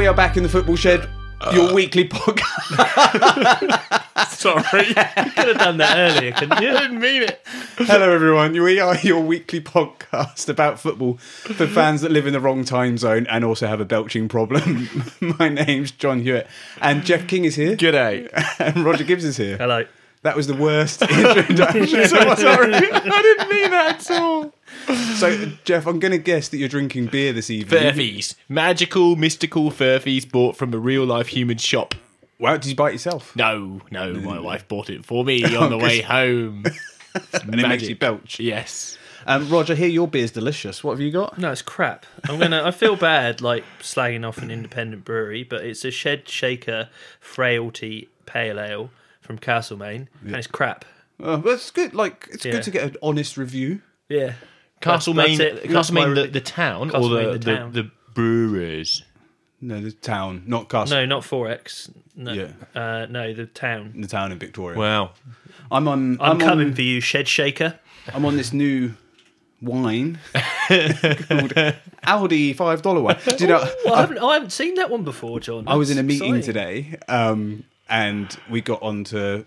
we are back in the football shed. Your uh. weekly podcast. Sorry, Could have done that earlier, couldn't you? didn't mean it. Hello, everyone. We are your weekly podcast about football for fans that live in the wrong time zone and also have a belching problem. My name's John Hewitt, and Jeff King is here, G'day. and Roger Gibbs is here. Hello. That was the worst introduction. So sorry. I didn't mean that at all. So, Jeff, I'm going to guess that you're drinking beer this evening. Furphies. Magical, mystical furphies bought from a real life human shop. Wow, did you buy it yourself? No, no, my wife bought it for me on the way home. And it makes you belch. Yes. Um, Roger, here your beer's delicious. What have you got? No, it's crap. I'm gonna. I feel bad, like slagging off an independent brewery, but it's a Shed Shaker Frailty Pale Ale from Castlemaine, and it's crap. Uh, but it's good. Like it's Yeah. good to get an honest review. Yeah. Castlemaine, That's- that's it. Castlemaine the, the town or Castlemaine the, the the, town. the brewers? No, the town, not Castle. No, not 4X. No, Yeah. uh, no, the town. the town in Victoria. Wow. I'm on. I'm, coming On, for you, Shed Shaker. I'm on this new wine called Aldi five dollar wine. Do you know? Well, I, haven't, I haven't seen that one before, John. I was in a That's meeting exciting. today, um, and we got onto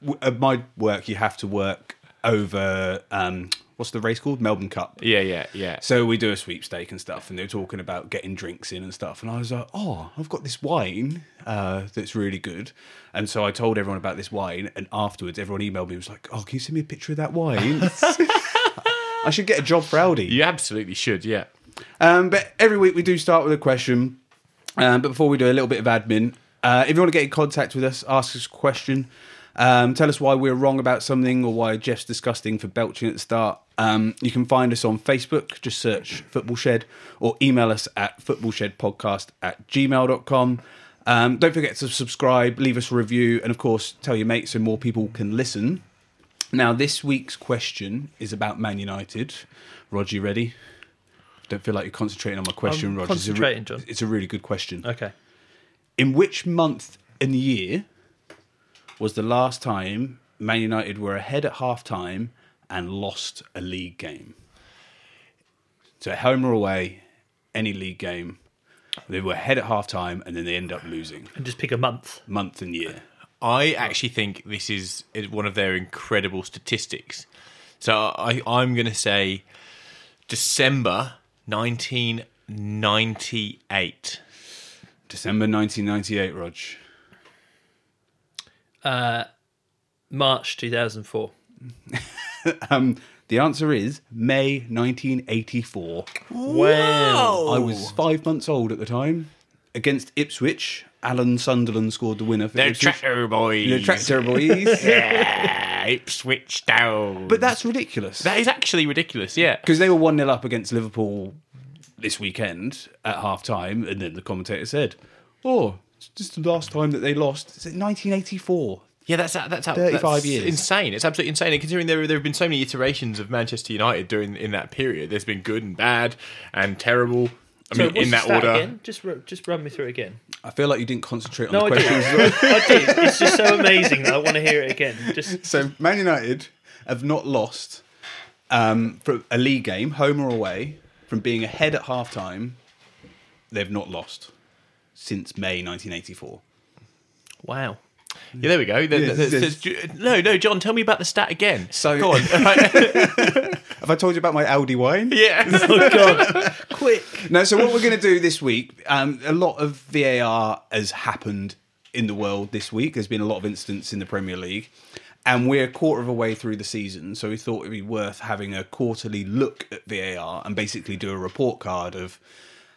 w- at my work. You have to work over um, what's the race called? Melbourne Cup. Yeah, yeah, yeah. So we do a sweepstake and stuff, and they're talking about getting drinks in and stuff. And I was like, "Oh, I've got this wine uh, that's really good." And so I told everyone about this wine, and afterwards, everyone emailed me and was like, "Oh, can you send me a picture of that wine?" I should get a job for Aldi. You absolutely should, yeah. Um, but every week we do start with a question. Um, but before we do a little bit of admin, uh, if you want to get in contact with us, ask us a question, um, tell us why we're wrong about something or why Jeff's disgusting for belching at the start. Um, you can find us on Facebook, just search Football Shed, or email us at footballshedpodcast at gmail.com. Um, don't forget to subscribe, leave us a review, and of course, tell your mates so more people can listen. Now, this week's question is about Man United. Roger, you ready? Don't feel like you're concentrating on my question, I'm Roger. It's a re- concentrating, John. It's a really good question. Okay. In which month in the year was the last time Man United were ahead at half time and lost a league game? So, home or away, any league game, they were ahead at half time and then they end up losing. And just pick a month. Month and year. I actually think this is, is one of their incredible statistics. So I, I'm going to say December 1998. December 1998, Rog. March 2004. Um, the answer is May 1984. Wow. I was five months old at the time. Against Ipswich, Alan Sunderland scored the winner for The Ipswich. Tractor Boys. The tractor boys. Yeah, Ipswich down. but that's ridiculous. that is actually ridiculous, yeah. Because they were 1 0 up against Liverpool this weekend at half time, and then the commentator said, Oh, it's just the last time that they lost. It's in 1984. Yeah, that's that's, 35 that's years. insane. It's absolutely insane. And considering there there have been so many iterations of Manchester United during in that period, there's been good and bad and terrible. I So mean, what's in that order. Again? Just ru- just run me through it again. I feel like you didn't concentrate on No, the I questions. did. I did. It's just so amazing that I want to hear it again. Just So Man United have not lost um, for a league game, home or away, from being ahead at half time. They've not lost since May 1984. wow. Yeah, there we go. The- Yeah, the- the- yes. the- no, no, John, tell me about the stat again. So- go on. Have I told you about my Aldi wine? yeah. Oh God! Quick. No, so what we're going to do this week, um, a lot of VAR has happened in the world this week. There's been a lot of incidents in the Premier League. And we're a quarter of a way through the season, so we thought it'd be worth having a quarterly look at VAR and basically do a report card of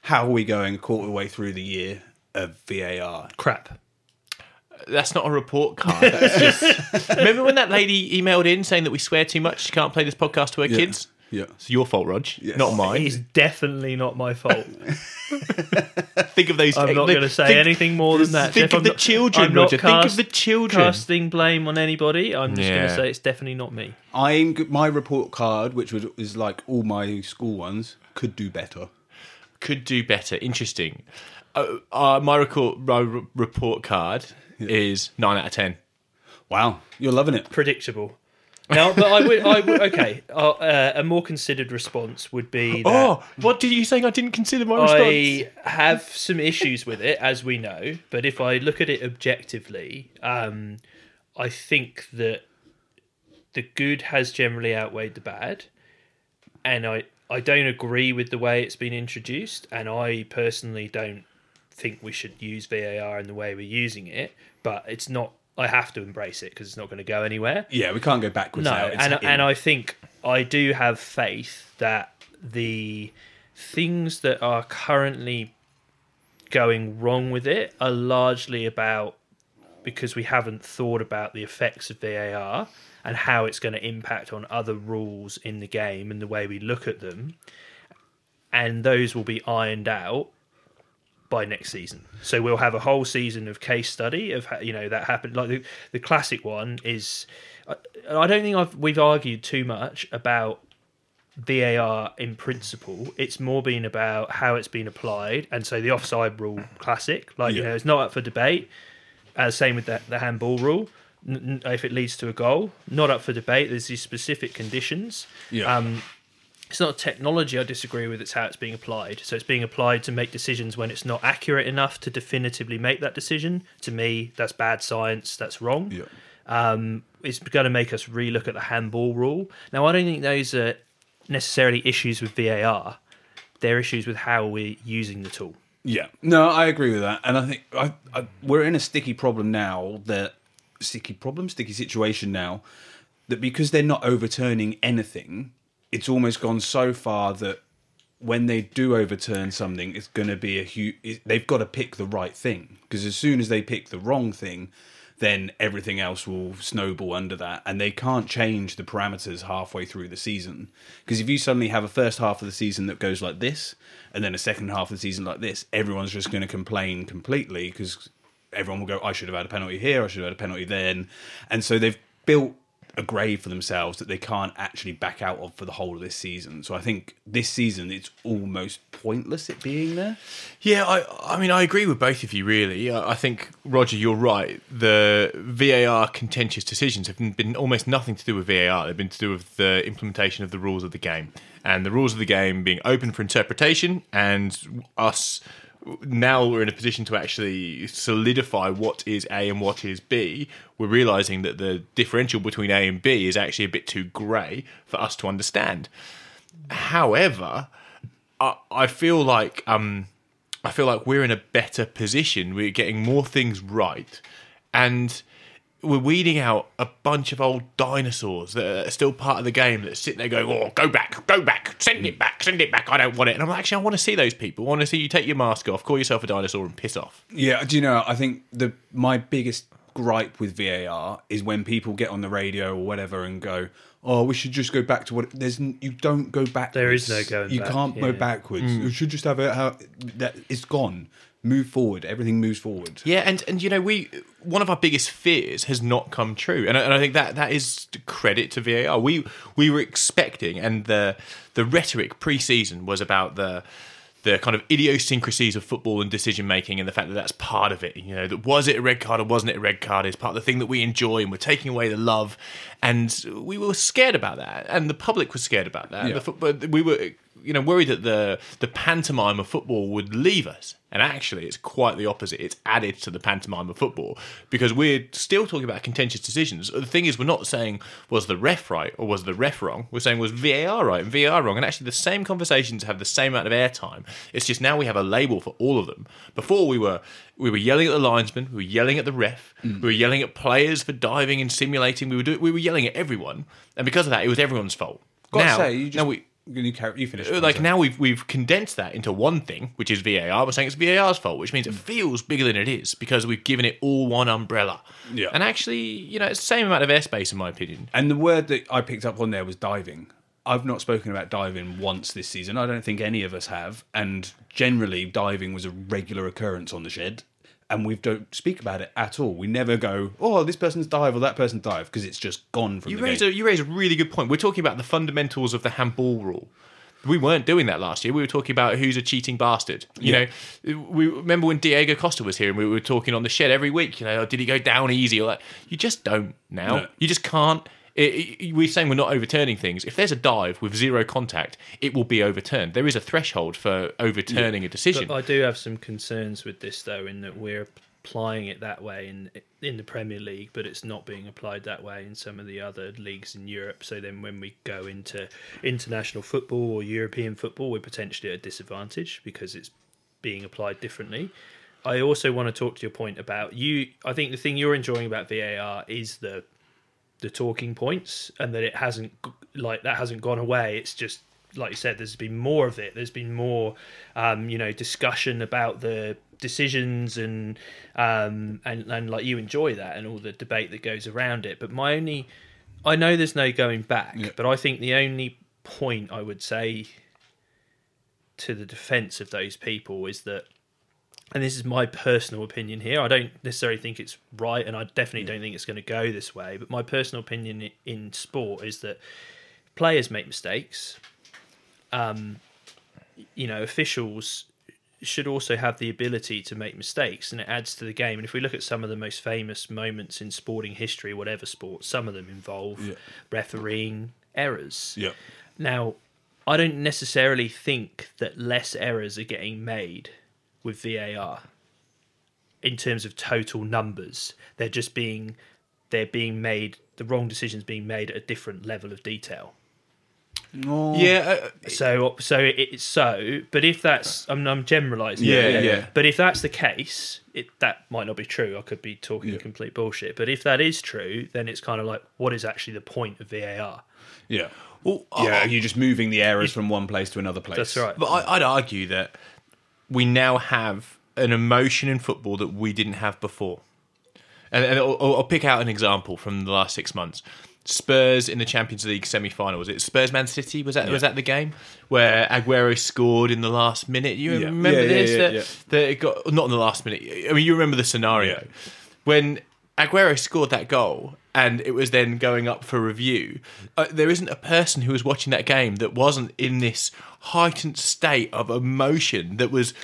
how are we going a quarter of the way through the year of VAR. Crap. That's not a report card. That's just. Remember when that lady emailed in saying that we swear too much? She can't play this podcast to her kids. Yeah. It's your fault, Rog, Yes. not mine. It's definitely not my fault. Think of those. I'm not going to say think- anything more than that. Think Jeff. of I'm the not- children, I'm not Roger. Think of cast- the children. Casting blame on anybody. I'm just going Yeah. to say it's definitely not me. I'm g- my report card, which was is like all my school ones, could do better. Could do better. Interesting. Uh, uh, my, record, my re- report card is nine out of ten. Wow, you're loving it. Predictable. No, but I would. I would okay. Uh, uh, a more considered response would be that Oh, what did you saying? I didn't consider my response. I have some issues with it, as we know. But if I look at it objectively, um, I think that the good has generally outweighed the bad, and I I don't agree with the way it's been introduced, and I personally don't think we should use VAR in the way we're using it. But it's not. I have to embrace it because it's not going to go anywhere. Yeah, we can't go backwards No, now. And in. and I think I do have faith that the things that are currently going wrong with it are largely about because we haven't thought about the effects of VAR and how it's going to impact on other rules in the game and the way we look at them. And those will be ironed out by next season. So we'll have a whole season of case study of you know that happened. Like the, the classic one is, I, I don't think I've we've argued too much about VAR in principle. It's more been about how it's been applied, and so the offside rule classic, like you know, it's not up for debate. Uh, same with the, the handball rule. N- if it leads to a goal, not up for debate. There's these specific conditions. Yeah. Um, it's not technology I disagree with, it's how it's being applied. So it's being applied to make decisions when it's not accurate enough to definitively make that decision. To me, that's bad science, that's wrong. Yeah. Um, it's going to make us relook at the handball rule. Now, I don't think those are necessarily issues with VAR, they're issues with how we're using the tool. Yeah, no, I agree with that, and I think I, I, we're in a sticky problem now. That sticky problem, sticky situation now. That because they're not overturning anything, it's almost gone so far that when they do overturn something, it's going to be a huge. They've got to pick the right thing because as soon as they pick the wrong thing, then everything else will snowball under that, and they can't change the parameters halfway through the season. Because if you suddenly have a first half of the season that goes like this, and then a second half of the season like this, everyone's just going to complain completely because everyone will go, "I should have had a penalty here, I should have had a penalty then," and so they've built a grave for themselves that they can't actually back out of for the whole of this season. So I think this season it's almost pointless it being there. Yeah, I, I mean, I agree with both of you, really. I I think, Roger, you're right. The VAR contentious decisions have been almost nothing to do with VAR. They've been to do with the implementation of the rules of the game. And the rules of the game being open for interpretation, and us now we're in a position to actually solidify what is A and what is B. We're realizing that the differential between A and B is actually a bit too grey for us to understand. However, I, I feel like um, I feel like we're in a better position. We're getting more things right, and we're weeding out a bunch of old dinosaurs that are still part of the game that sit there going, "Oh, go back, go back, send it back, send it back. I don't want it." And I'm like, actually, I want to see those people. I want to see you take your mask off, call yourself a dinosaur, and piss off. Yeah, do you know? I think the my biggest gripe with VAR is when people get on the radio or whatever and go, "Oh, we should just go back to what." There's you don't go back. There is no going You back, can't go yeah. backwards. Hmm. You should just have it. How that it's gone. Move forward. Everything moves forward. Yeah, and and you know we one of our biggest fears has not come true, and I, and I think that that is credit to VAR. We we were expecting, and the the rhetoric pre-season was about the the kind of idiosyncrasies of football and decision making, and the fact that that's part of it. You know, that was it a red card or wasn't it a red card is part of the thing that we enjoy, and we're taking away the love, and we were scared about that, and the public was scared about that. Yeah. The foot- but we were you know worried that the the pantomime of football would leave us. And actually it's quite the opposite. It's added to the pantomime of football because we're still talking about contentious decisions. The thing is we're not saying was the ref right or was the ref wrong? We're saying was VAR right and VAR wrong? And actually the same conversations have the same amount of airtime. It's just now we have a label for all of them. Before we were we were yelling at the linesman we were yelling at the ref mm. we were yelling at players for diving and simulating. We were do, we were yelling at everyone. And because of that it was everyone's fault. Got now, to say, you just now we you, carry, you finish. Uh, like now we've we've condensed that into one thing, which is VAR. We're saying it's VAR's fault, which means it mm. feels bigger than it is because we've given it all one umbrella. Yeah. And actually, you know, it's the same amount of airspace in my opinion. And the word that I picked up on there was diving. I've not spoken about diving once this season. I don't think any of us have. And generally, diving was a regular occurrence on the shed. And we don't speak about it at all. We never go, oh, this person's dive or that person's dive, because it's just gone from You the raise game. a you raise a really good point. We're talking about the fundamentals of the handball rule. We weren't doing that last year. We were talking about who's a cheating bastard. You Yeah. know, we remember when Diego Costa was here and we were talking on the shed every week. You know, oh, did he go down easy? Or like, you just don't now. No. You just can't. It, it- we're saying we're not overturning things. If there's a dive with zero contact, it will be overturned. There is a threshold for overturning a decision. But I do have some concerns with this, though, in that we're applying it that way in in the Premier League, but it's not being applied that way in some of the other leagues in Europe. So then, when we go into international football or European football, we're potentially at a disadvantage because it's being applied differently. I also want to talk to your point about you. I think the thing you're enjoying about VAR is the the talking points and that it hasn't like that hasn't gone away. It's just like you said there's been more of it. There's been more um you know discussion about the decisions and um and and like you enjoy that and all the debate that goes around it. But my only i know there's no going back Yeah. but i think the only point i would say to the defense of those people is that and this is my personal opinion here. I don't necessarily think it's right, and I definitely don't think it's going to go this way. But my personal opinion in sport is that players make mistakes. Um, you know, officials should also have the ability to make mistakes, and it adds to the game. And if we look at some of the most famous moments in sporting history, whatever sport, some of them involve Yeah. refereeing errors. Yeah. Now, I don't necessarily think that less errors are getting made with VAR in terms of total numbers. They're just being they're being made the wrong decisions being made at a different level of detail. Oh, yeah, uh, So so it's so, but if that's I'm, I'm generalizing. Yeah, here, yeah. But if that's the case, it that might not be true. I could be talking Yeah. complete bullshit. But if that is true, then it's kind of like what is actually the point of VAR? Yeah. well, Yeah, I- you're just moving the errors from one place to another place. That's right. But I, I'd argue that we now have an emotion in football that we didn't have before. And, and I'll, I'll pick out an example from the last six months. Spurs in the Champions League semi-final. Was it Spurs Man City? Was that was that the game where Aguero scored in the last minute? You Yeah. remember Yeah, yeah, this? yeah, that, yeah. that it got not in the last minute. I mean, you remember the scenario when Aguero scored that goal and it was then going up for review. Uh, there isn't a person who was watching that game that wasn't in this heightened state of emotion that was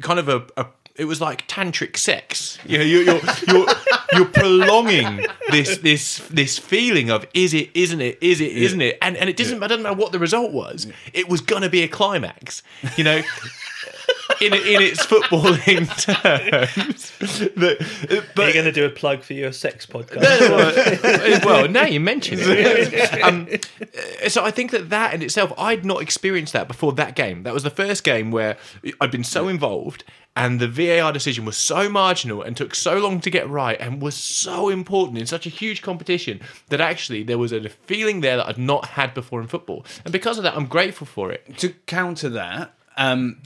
kind of a. a it was like tantric sex. You know, you're you're you're, you're prolonging this this this feeling of is it, isn't it, is it, isn't it, and and it doesn't. I don't know what the result was. It was gonna be a climax. You know, in in its footballing terms. But, Are you going to do a plug for your sex podcast? well, well, now you mention it. Um, uh, so I think that that in itself, I'd not experienced that before that game. That was the first game where I'd been so involved, and the VAR decision was so marginal and took so long to get right, and was so important in such a huge competition that actually there was a feeling there that I'd not had before in football, and because of that, I'm grateful for it. to counter that, um,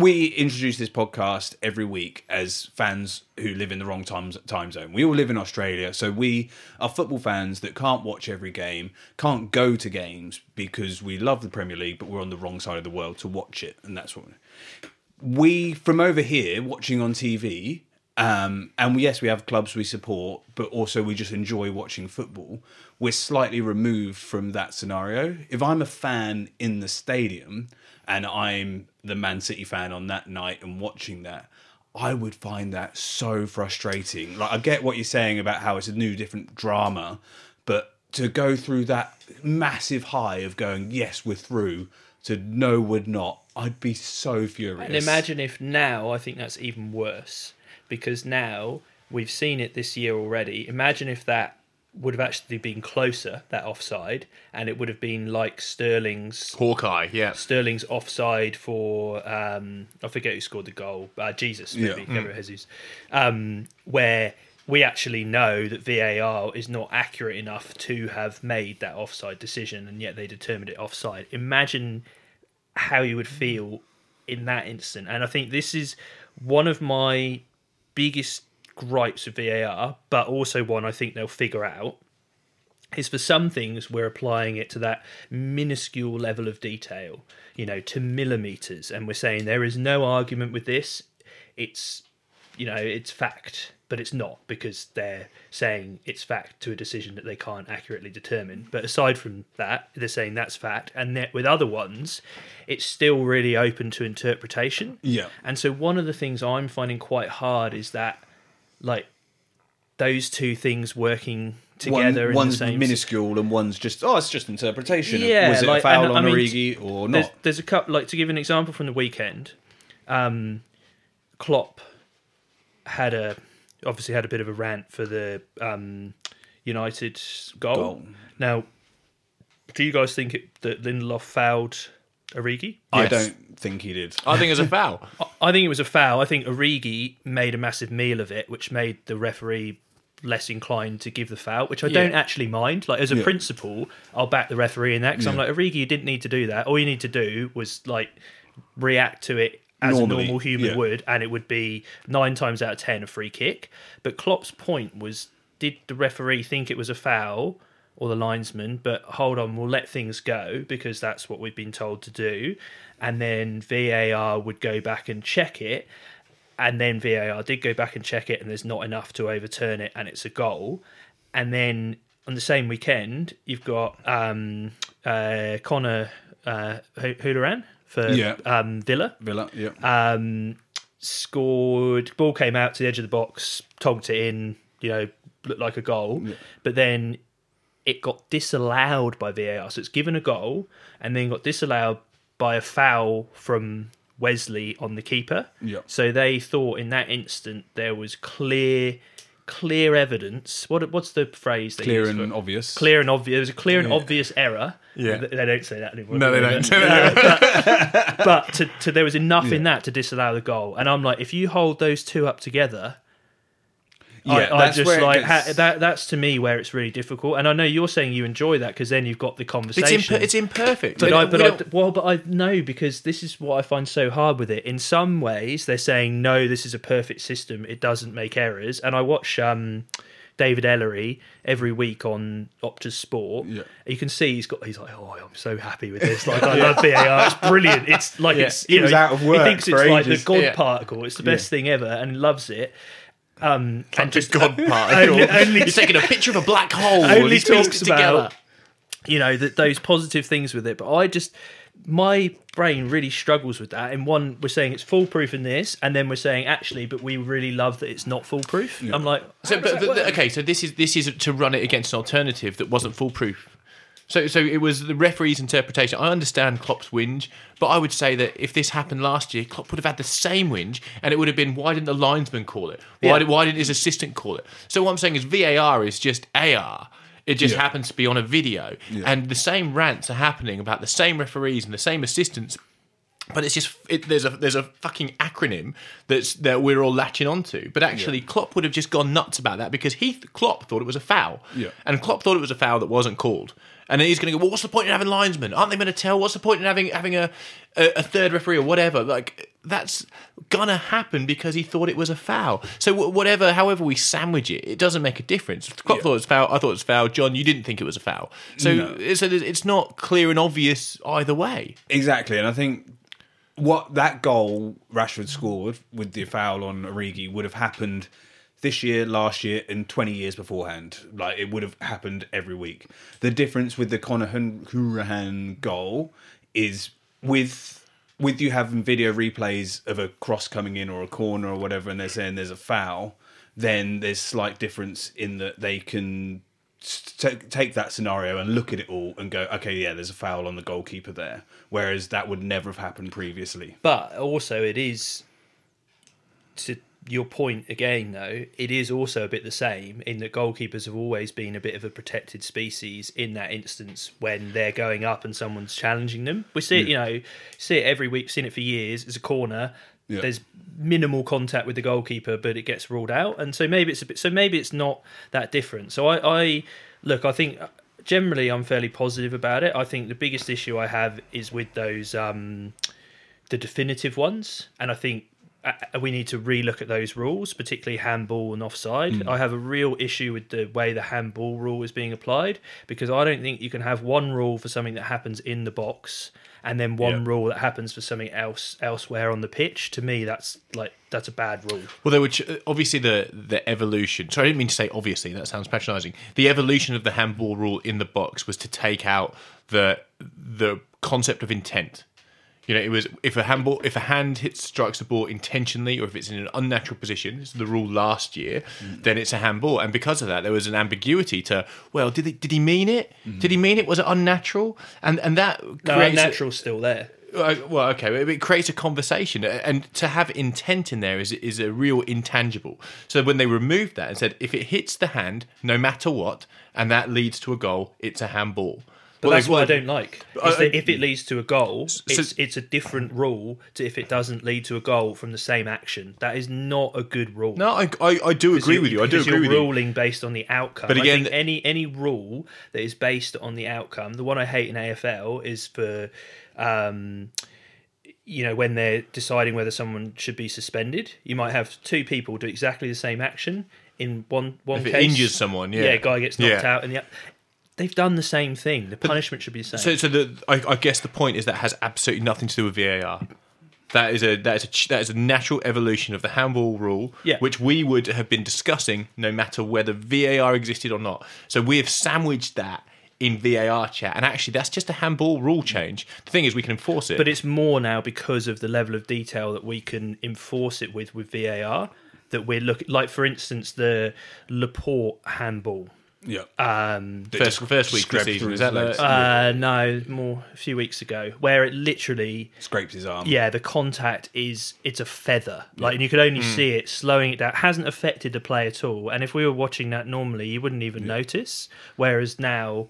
we introduce this podcast every week as fans who live in the wrong time time zone. We all live in Australia, so we are football fans that can't watch every game, can't go to games because we love the Premier League, but we're on the wrong side of the world to watch it, and that's what we from over here watching on TV. Um, and yes, we have clubs we support, but also we just enjoy watching football. We're slightly removed from that scenario. If I'm a fan in the stadium and I'm the Man City fan on that night and watching that, I would find that so frustrating. Like, I get what you're saying about how it's a new, different drama, but to go through that massive high of going, yes, we're through, to no, we're not, I'd be so furious. And imagine if now I think that's even worse because now we've seen it this year already. Imagine if that would have actually been closer, that offside, and it would have been like Sterling's Hawkeye, yeah. Sterling's offside for um, I forget who scored the goal. Uh, Jesus, maybe Yeah. Gabriel Jesus, um, where we actually know that VAR is not accurate enough to have made that offside decision, and yet they determined it offside. Imagine how you would feel in that instant. And I think this is one of my biggest gripes with VAR, but also one I think they'll figure out is for some things we're applying it to that minuscule level of detail, you know, to millimeters, and we're saying there is no argument with this. It's, you know, it's fact, but it's not because they're saying it's fact to a decision that they can't accurately determine. But aside from that, they're saying that's fact, and that with other ones, it's still really open to interpretation. Yeah. And so one of the things I'm finding quite hard is that, like, those two things working together in one's the same. minuscule and one's just oh, it's just interpretation. Yeah, was it like, a foul and, on I mean, Origi or there's, not? there's a couple like to give an example from the weekend. Um, Klopp had a obviously had a bit of a rant for the um, United goal. Goal. Now, do you guys think it, that Lindelof fouled Origi? I Yes. don't think he did. I think it's a foul. I think it was a foul. I think Origi made a massive meal of it, which made the referee less inclined to give the foul, which I don't actually mind. Like as a Yeah. principle, I'll back the referee in that because I'm like Origi, you didn't need to do that. All you need to do was like react to it as Normally, a normal human yeah. would, and it would be nine times out of ten a free kick. But Klopp's point was, did the referee think it was a foul? Or the linesman, but hold on, we'll let things go because that's what we've been told to do. And then VAR would go back and check it, and then VAR did go back and check it, and there's not enough to overturn it, and it's a goal. And then on the same weekend, you've got um, uh, Conor uh, Hourihane for Yeah. um, Villa. Villa, yeah. Um, scored, ball came out to the edge of the box, togged it in, you know, looked like a goal. But then it got disallowed by VAR. So it's given a goal and then got disallowed by a foul from Wesley on the keeper. Yeah. So they thought in that instant there was clear, clear evidence. What what's the phrase? They Clear and obvious. Clear and obvious. There was a clear and Yeah. obvious error. Yeah. They don't say that anymore. No, they do don't. but to, to there was enough in that to disallow the goal. And I'm like, if you hold those two up together, Yeah, I, I that's just like ha, that. That's to me where it's really difficult. And I know you're saying you enjoy that because then you've got the It's, conversation. it's imperfect. but I, but I, well, but I know because this is what I find so hard with it. In some ways, they're saying no, this is a perfect system. It doesn't make errors. And I watch um, David Elleray every week on Optus Sport. Yeah. You can see he's got. He's like, oh, I'm so happy with this. Like, I love VAR. It's brilliant. It's like it's. He You was know, out of work He thinks it's like the ages. God Yeah. particle. It's the best thing ever, and loves it. Um, and just God part. Only- only- He's taking a picture of a black hole. and only talks about you know that those positive things with it but i just my brain really struggles with that in one we're saying it's foolproof in this and then we're saying actually but we really love that it's not foolproof i'm like So, but that the, the- work? okay, so this is this is to run it against an alternative that wasn't foolproof. So, so it was the referee's interpretation. I understand Klopp's whinge, but I would say that if this happened last year, Klopp would have had the same whinge, and it would have been why didn't the linesman call it? Why Yeah. did why didn't his assistant call it? So what I'm saying is VAR is just AR. It just Yeah. happens to be on a video, and the same rants are happening about the same referees and the same assistants but it's just it, there's a there's a fucking acronym that's that we're all latching onto. But actually, Klopp would have just gone nuts about that because he Klopp thought it was a foul, Yeah. and Klopp thought it was a foul that wasn't called. And then he's going to go, well, what's the point in having linesmen? Aren't they going to tell? What's the point in having having a, a a third referee or whatever? Like that's gonna happen because he thought it was a foul. So whatever, however we sandwich it, it doesn't make a difference. Klopp Yeah. thought it was foul. I thought it was foul. John, you didn't think it was a foul. So No. so it's not clear and obvious either way. Exactly, and I think what that goal Rashford scored with the foul on Origi would have happened this year, last year, and twenty years beforehand. Like it would have happened every week. The difference with the Conor Hourihane goal is with with you having video replays of a cross coming in or a corner or whatever, and they're saying there's a foul. Then there's slight difference in that they can t- take that scenario and look at it all and go, okay, yeah, there's a foul on the goalkeeper there. Whereas that would never have happened previously. but also it is to your point again though it is also a bit the same in that goalkeepers have always been a bit of a protected species in that instance when they're going up and someone's challenging them we see it mm. you know see it every week seen it for years as a corner Yeah. there's minimal contact with the goalkeeper but it gets ruled out. And so maybe it's a bit so maybe it's not that different. So i, I look i think generally i'm fairly positive about it. I think the biggest issue i have is with those um the definitive ones, and I think uh, we need to relook at those rules, particularly handball and offside. I have a real issue with the way the handball rule is being applied because I don't think you can have one rule for something that happens in the box and then one Yeah. rule that happens for something else elsewhere on the pitch. To me, that's like that's a bad rule. Well, there were ch- obviously the the evolution. So I didn't mean to say obviously. That sounds patronising. The evolution of the handball rule in the box was to take out the the concept of intent. You know, it was if a handball, if a hand hits strikes the ball intentionally, or if it's in an unnatural position. This is the rule last year. Then it's a handball, and because of that, there was an ambiguity to. Well, did he did he mean it? Did he mean it? Was it unnatural? And and that No, a- still there. uh, well, okay, it creates a conversation, and to have intent in there is is a real intangible. So when they removed that and said if it hits the hand, no matter what, and that leads to a goal, it's a handball. But Well, that's what I don't like. Is that if it leads to a goal, so- it's, it's a different rule to if it doesn't lead to a goal from the same action. That is not a good rule. No, I, I, I do agree with you. I do agree you're with you. ruling based on the outcome. But I again- think any any rule that is based on the outcome, the one I hate in AFL is for, um, you know, when they're deciding whether someone should be suspended. You might have two people do exactly the same action in one one If it case. injures someone, yeah yeah. guy gets knocked Yeah. out, and the they've done the same thing. The punishment should be the same. So, so the, I, I guess the point is that has absolutely nothing to do with VAR. That is a that is a that is a natural evolution of the handball rule, Yeah. which we would have been discussing no matter whether VAR existed or not. So we have sandwiched that in VAR chat, and actually that's just a handball rule change. The thing is, we can enforce it. but it's more now because of the level of detail that we can enforce it with with VAR that we're looking like for instance the Laporte handball Yeah. um first first week of the season through is his that legs. the, uh no more a few weeks ago where it literally Scrapes his arm. yeah the contact is it's a feather. Like and you could only see it slowing it down. Hasn't affected the play at all. And if we were watching that normally you wouldn't even notice. Whereas now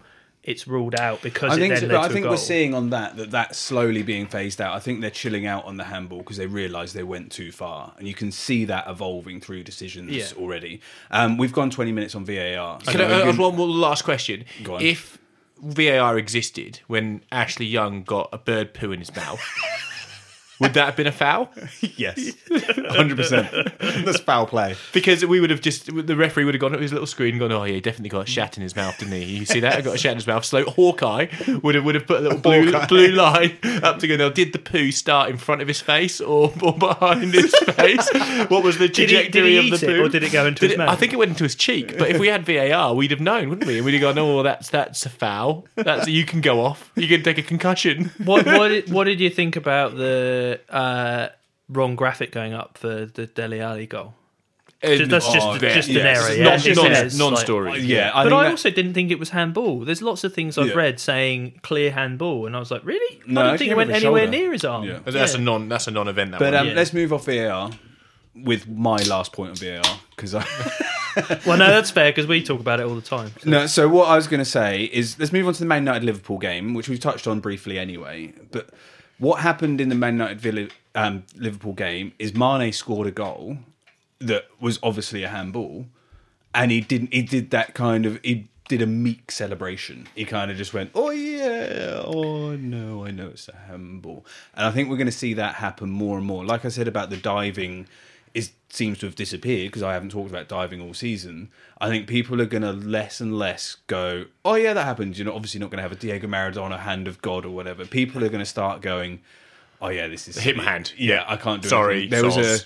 it's ruled out because I it think, then so, led but I to a think goal. we're seeing on that that that's slowly being phased out. I think they're chilling out on the handball because they realise they went too far, and you can see that evolving through decisions Yeah. already. Um, we've gone twenty minutes on VAR. so Can I, we're I good- have one more last question. Go on. If VAR existed when Ashley Young got a bird poo in his mouth, would that have been a foul? yes, hundred percent. That's foul play. Because we would have just the referee would have gone at his little screen and gone, oh yeah, he definitely got a shat in his mouth, didn't he? You see that? I got a shat in his mouth. So Hawkeye would have would have put a little blue Hawkeye. blue line up to go. Now, did the poo start in front of his face or, or behind his face? What was the Did he- trajectory did he of eat the it, poo? or did it go into Did his it- mouth? I think it went into his cheek. But if we had VAR, we'd have known, wouldn't we? And we'd have gone, oh, that's that's a foul. That's you can go off. You can take a concussion. what what did, what did you think about the uh, wrong graphic going up for the Dele Alli goal? Just- that's just Oh, just yeah. an error. Yeah, non- It's just non- an error. It's like- non-story. Yeah, I but think I that- also didn't think it was handball. There's lots of things I've Yeah. read saying clear handball, and I was like, really? No, I don't think it went anywhere shoulder. near his arm. Yeah. That's a non. That's a non-event. That But one. um, Yeah. let's move off VAR with my last point on VAR because I. Well, no, that's fair because we talk about it all the time. So- No, so what I was going to say is let's move on to the Man United Liverpool game, which we've touched on briefly anyway. But what happened in the Man United Villa, um, Liverpool game is Mane scored a goal that was obviously a handball, and he didn't. He did that kind of. He did a meek celebration. He kind of just went, "Oh yeah, oh no, I know it's a handball," and I think we're going to see that happen more and more. Like I said about the diving is seems to have disappeared because I haven't talked about diving all season. I think people are going to less and less go, "Oh yeah, that happened." You're not obviously not going to have a Diego Maradona hand of God or whatever. People are going to start going, "Oh yeah, this is Hit my hand. Yeah, I can't do Sorry, anything. There was a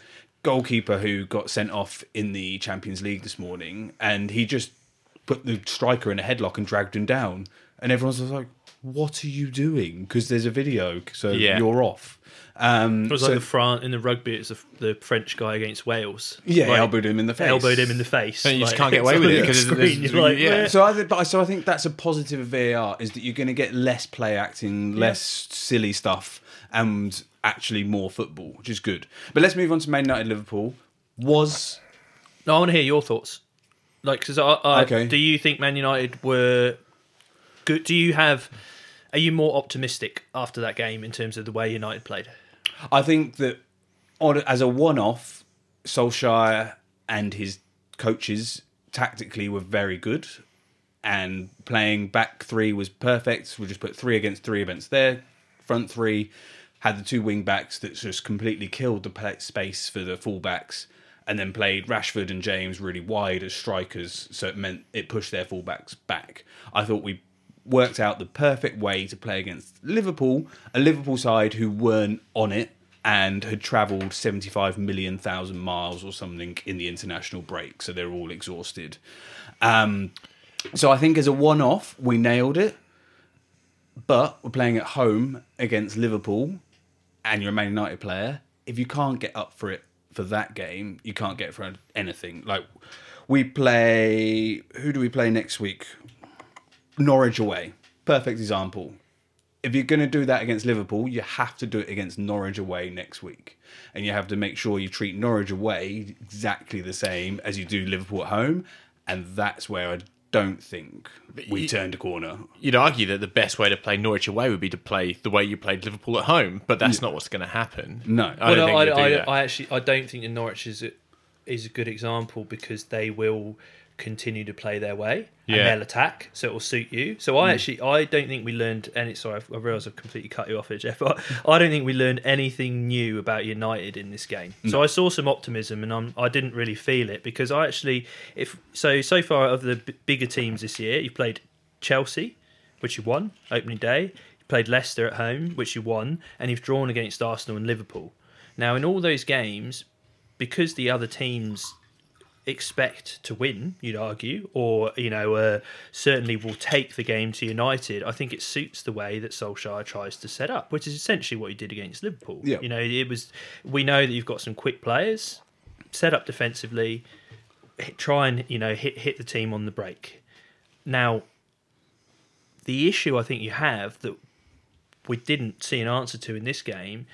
goalkeeper who got sent off in the Champions League this morning, and he just put the striker in a headlock and dragged him down, and everyone's like, "What are you doing?" Because there's a video, so Yeah. you're off. Um, It was so- like the France in the rugby. It's the, the French guy against Wales. yeah, Like, elbowed him in the face. elbowed him in the face. And you just can't get away with it because screen, there's- you're like, yeah. So I, th- but I- so I think that's a positive of VAR is that you're going to get less play acting, less silly stuff, and actually more football, which is good. But let's move on to Man United Liverpool. Was No, I want to hear your thoughts. Like, because I, I, Okay. do you think Man United were good? Do you have? Are you more optimistic after that game in terms of the way United played? I think that on, as a one-off, Solskjaer and his coaches tactically were very good, and playing back three was perfect. We just put three against three events their front three, had the two wing backs that just completely killed the space for the fullbacks, and then played Rashford and James really wide as strikers, so it meant it pushed their fullbacks back. I thought we worked out the perfect way to play against Liverpool, a Liverpool side who weren't on it and had travelled 75 million thousand miles or something in the international break, so they're all exhausted. Um, so I think as a one off, we nailed it. But we're playing at home against Liverpool, and you're a Man United player, if you can't get up for it for that game, you can't get for anything. Like we play, who do we play next week? Norwich away. Perfect example. If you're going to do that against Liverpool, you have to do it against Norwich away next week. And you have to make sure you treat Norwich away exactly the same as you do Liverpool at home. And that's where I don't think we you- turned a corner. You'd argue that the best way to play Norwich away would be to play the way you played Liverpool at home, but that's not what's going to happen. No. I Well, don't no, think I, you'll do I. I actually I don't think the Norwich is a, is a good example because they will continue to play their way Yeah. and they'll attack, so it will suit you. So I mm. actually I don't think we learned any. Sorry, I realise I've completely cut you off here, Jeff. But I don't think we learned anything new about United in this game. So I saw some optimism, and I'm, I didn't really feel it because I actually if so so far of the b- bigger teams this year, you've played Chelsea, which you won opening day. You played Leicester at home, which you won, and you've drawn against Arsenal and Liverpool. Now, in all those games, because the other teams expect to win, you'd argue, or you know, uh, certainly will take the game to United. I think it suits the way that Solskjaer tries to set up, which is essentially what he did against Liverpool. Yeah. You know, it was. We know that you've got some quick players, set up defensively, hit, try and you know hit hit the team on the break. Now, the issue I think you have that we didn't see an answer to in this game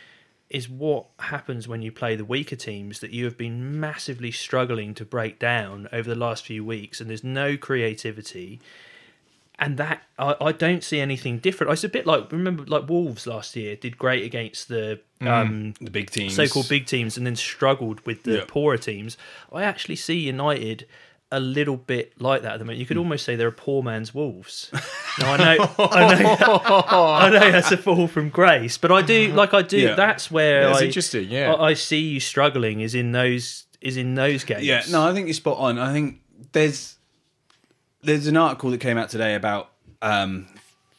is what happens when you play the weaker teams that you have been massively struggling to break down over the last few weeks, and there's no creativity. And that I, I don't see anything different. It's a bit like remember like Wolves last year did great against the um, The big teams. so-called big teams and then struggled with the Yeah. poorer teams. I actually see United a little bit like that at the moment. You Hmm. could almost say they're a poor man's Wolves. Now I know, I know, I know that's a fall from grace, but I do like I do. Yeah. That's where That's I, interesting, yeah. I, I see you struggling. Is in those is in those games. Yeah, no, I think you're spot on. I think there's there's an article that came out today about um,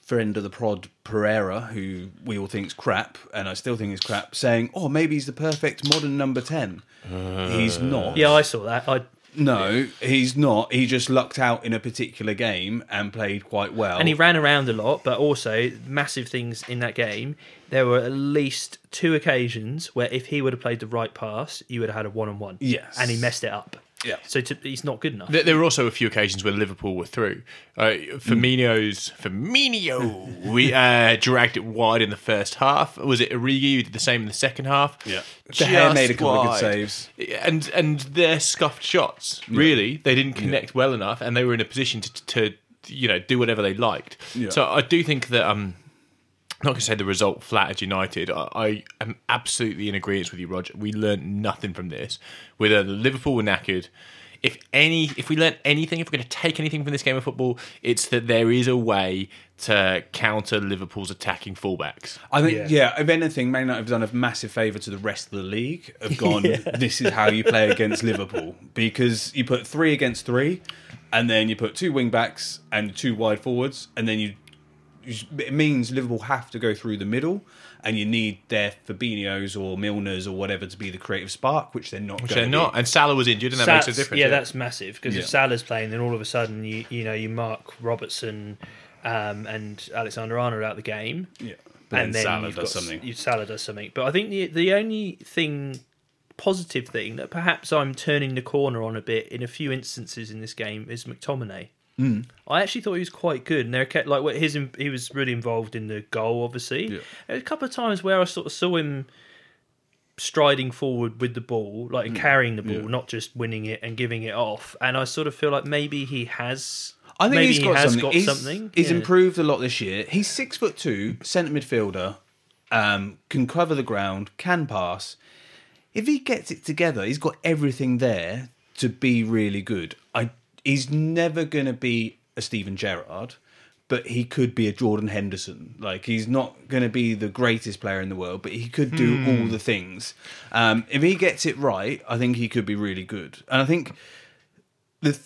friend of the prod Pereira, who we all think is crap, and I still think is crap, saying, "Oh, maybe he's the perfect modern number 10. he's not. yeah, I saw that. I No, he's not. He just lucked out in a particular game and played quite well. and he ran around a lot, but also massive things in that game. There were at least two occasions where if he would have played the right pass, you would have had a one-on-one. Yes. and he messed it up. Yeah. so to, he's not good enough. There, there were also a few occasions where Liverpool were through. Uh, Firmino's Firmino, we uh, dragged it wide in the first half. Was it Origi who did the same in the second half? Yeah. De Gea made a couple of good saves. and and their scuffed shots. Really, they didn't connect well enough, and they were in a position to, to you know do whatever they liked. Yeah. So I do think that um. I'm not going to say the result flattered United. I, I am absolutely in agreement with you, Roger. We learned nothing from this. Whether Liverpool were knackered, if any, if we learnt anything, if we're going to take anything from this game of football, it's that there is a way to counter Liverpool's attacking fullbacks. I think, Yeah. yeah. if anything, Man United have done a massive favour to the rest of the league. Have gone, this is how you play against Liverpool because you put three against three, and then you put two wing backs and two wide forwards, and then you. You it means Liverpool have to go through the middle, and you need their Fabinho's or Milner's or whatever to be the creative spark, which they're not. Which gonna they're not. be. And Salah was injured, and that Sa- makes a difference. Yeah, that's massive because Yeah. if Salah's playing, then all of a sudden you you know you mark Robertson um, and Alexander Arnold out the game, Yeah. But and then then Salah you've does got, something. You, Salah does something, but I think the the only thing positive thing that perhaps I'm turning the corner on a bit in a few instances in this game is McTominay. Hmm. I actually thought he was quite good, and there kept like his he was really involved in the goal. Obviously, Yeah. there was a couple of times where I sort of saw him striding forward with the ball, like carrying the ball. Yeah. not just winning it and giving it off. And I sort of feel like maybe he has. I think he's he got has something. got he's, something. he's Yeah. improved a lot this year. He's six foot two, centre midfielder, um, can cover the ground, can pass. If he gets it together, he's got everything there to be really good. He's never going to be a Steven Gerrard, but he could be a Jordan Henderson. Like he's not going to be the greatest player in the world, but he could do Hmm. all the things. Um, if he gets it right, I think he could be really good. And I think the th-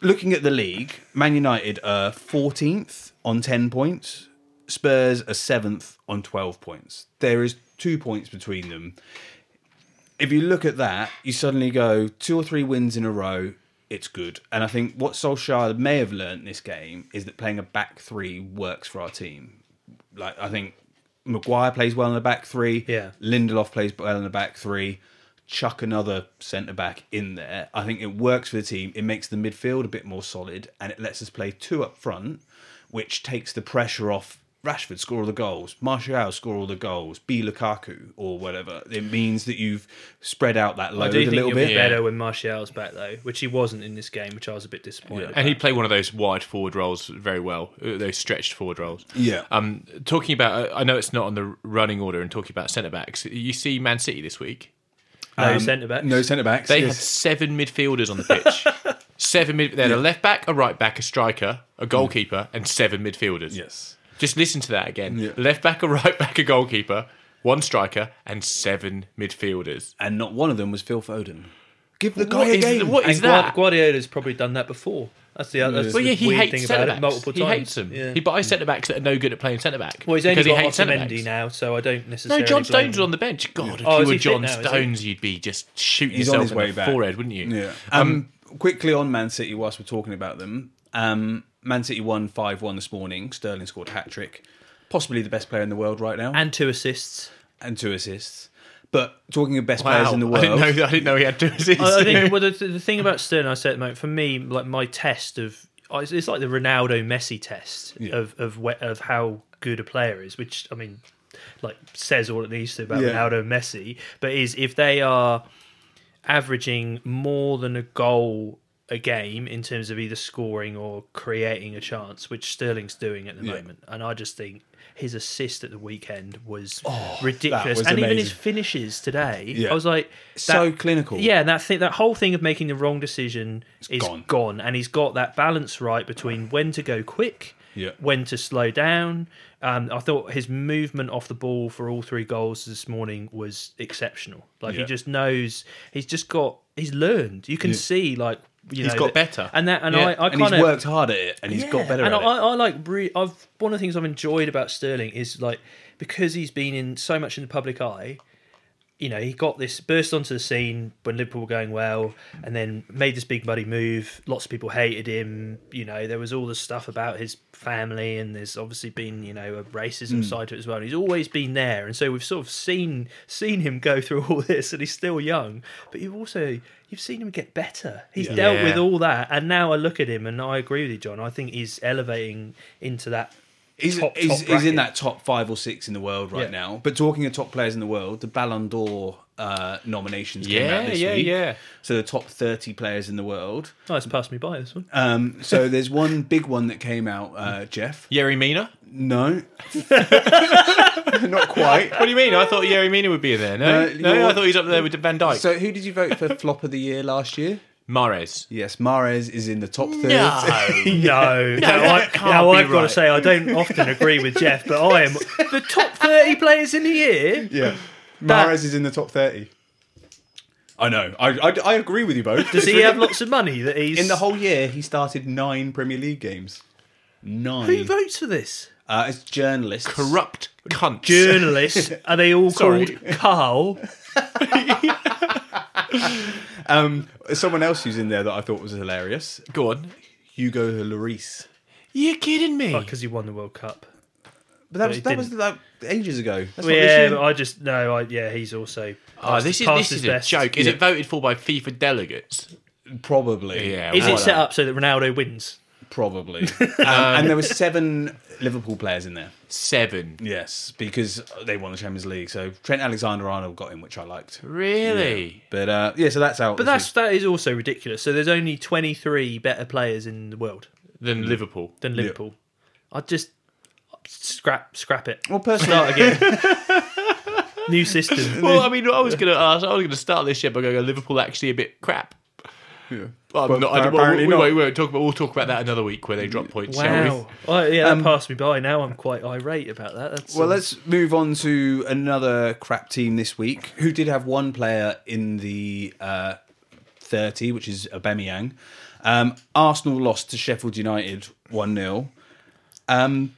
looking at the league, Man United are 14th on 10 points. Spurs are 7th on 12 points. There is two points between them. If you look at that, you suddenly go two or three wins in a row, it's good. And I think what Solskjaer may have learned this game is that playing a back three works for our team. Like, I think Maguire plays well in the back three. Yeah. Lindelof plays well in the back three. Chuck another centre back in there. I think it works for the team. It makes the midfield a bit more solid, and it lets us play two up front, which takes the pressure off. Rashford score all the goals, Martial score all the goals, be Lukaku or whatever. It means that you've spread out that I load do a think little bit. be better when Martial's back though, which he wasn't in this game, which I was a bit disappointed. And he played one of those wide forward roles very well, uh, those stretched forward roles. Yeah. Um, talking about, I know it's not on the running order, and talking about centre backs. You see Man City this week. no Um, centre backs. No centre backs. They had seven midfielders on the pitch. seven mid. They had a left back, a right back, a striker, a goalkeeper, and seven midfielders. Yes. Just listen to that again. Yeah. Left back, a right back, a goalkeeper, one striker, and seven midfielders. And not one of them was Phil Foden. Give the What guy a is- game. what and that? Guardiola's probably done that before. That's the, that's Well, the yeah, he weird hates thing centre about backs. it. Multiple he hates them. Yeah. He buys centre backs that are no good at playing centre back. well, he's only because he got hates centre Otamendi now, so I don't necessarily. No. John blame Stones him. was on the bench. God, if Oh, you were John now. Stones, you'd be just shooting He's on yourself his in way the back. forehead, wouldn't you? Yeah. Um, quickly on Man City, whilst we're talking about them, um, Man City won five one this morning. Sterling scored a hat trick, possibly the best player in the world right now, and, two assists. And two assists. But talking of best Wow, players in the world, I didn't know. I didn't know he had two assists. I, I think well, the, the thing about Sterling, I said at the moment, for me, like my test of oh, it's it's like the Ronaldo Messi test Yeah. of of of how good a player is, which I mean, like says all it needs to about Yeah. Ronaldo Messi. But is if they are averaging more than a goal a game in terms of either scoring or creating a chance, which Sterling's doing at the Yeah. moment, and I just think his assist at the weekend was ridiculous, Oh, was and even his finishes today. Yeah. I was like, so clinical. yeah, and that thing, that whole thing of making the wrong decision is gone. gone. and he's got that balance right between when to go quick, Yeah. when to slow down. Um, I thought his movement off the ball for all three goals this morning was exceptional. Like Yeah. he just knows, he's just got, he's learned. You can see, like you He's know, got better. and that, and Yeah. I, I and kind he's of worked hard at it, and he's got better and at I, it. I like re- I've one of the things I've enjoyed about Sterling is like because he's been in so much in the public eye. You know, he got this burst onto the scene when Liverpool were going well, and then made this big buddy move. Lots of people hated him. You know, there was all the stuff about his family, and there's obviously been you know a racism hmm. side to it as well. And he's always been there, and so we've sort of seen seen him go through all this, and he's still young. But you've also you've seen him get better. He's dealt Yeah. with all that, and now I look at him, and I agree with you, John. I think he's elevating into that. He's, top, he's, top he's in that top five or six in the world right Yeah. now. But talking of top players in the world, the Ballon d'Or uh, nominations came out Yeah, this yeah, week. yeah. So the top 30 players in the world. Oh, it's passed me by this one. Um, so there's one big one that came out, uh, Jeff. Yerry Mina. No. Not quite. What do you mean? I thought Yerry Mina would be in there. No, No, no, I thought he's up there with Van Dijk. So who did you vote for flop of the year last year? Mahrez. Yes, Mahrez is in the top third. No, no, I, can't now be I've got to say I don't often agree with Jeff, but I am the top thirty players in the year. yeah. Mahrez is in the top 30. I know. I, I, I agree with you both. Does he have lots of money that he's In the whole year, he started nine Premier League games. Nine. Who votes for this? Uh, it's journalists. Corrupt cunt. Journalists are they all Sorry. called Carl? Um, someone else who's in there that I thought was hilarious. Go on. Hugo Lloris. You're kidding me? Because he won the World Cup. But that But was he that was didn't. like ages ago. That's Well, not yeah, this but year. I just no, I yeah, he's also. Oh, passed- this is passed this his is a best. joke. Is Yeah. it voted for by FIFA delegates? probably. Yeah, Is Well, it set up so that Ronaldo wins? Probably. um, and there were seven Liverpool players in there. Seven. Yes, because they won the Champions League. So Trent Alexander-Arnold got in, which I liked. Really? But uh, yeah, so that's out. But this that's that is also ridiculous. So there's only 23 better players in the world Than Liverpool. than Liverpool. I'd just scrap scrap it. Well, personally, Start again. New system. Well, I mean, I was gonna ask. I was gonna start this shit by going, "Are Liverpool actually a bit crap?" Yeah. Well, I'm not, I, well, apparently we, not. won't, we won't talk about. We'll talk about that another week where they drop points. Shall Wow. Oh, yeah, that Um, passed me by. Now I'm quite irate about that. That's, Well, um, let's move on to another crap team this week who did have one player in the uh, 30, which is Aubameyang. Um, Arsenal lost to Sheffield United 1 0. Um,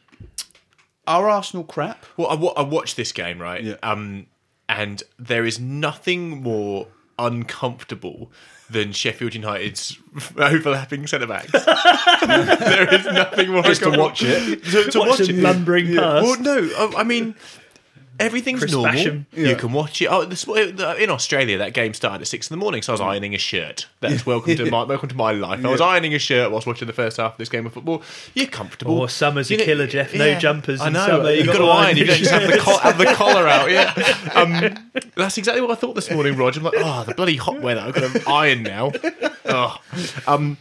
are Arsenal crap? Well, I, watched this game right, Yeah. um, and there is nothing more uncomfortable than Sheffield United's overlapping centre backs. there is nothing more Just to watch it. to, to watch watch them it. lumbering past. Well, no, I, I mean, Everything's Chris normal. Basham. You Yeah. can watch it. Oh, the, sp- in Australia, that game started at six in the morning, so I was ironing a shirt. That's welcome to my welcome to my life. I was ironing a shirt whilst watching the first half of this game of football. You're comfortable. Or summer's a You know- killer, Jeff. No jumpers I in know. summer. You've You've got to got to iron. You don't just have the, your col- have the collar out. Yeah. Um, that's exactly what I thought this morning, Roger. I'm like, oh, the bloody hot weather. I've got to iron now. Oh. Um,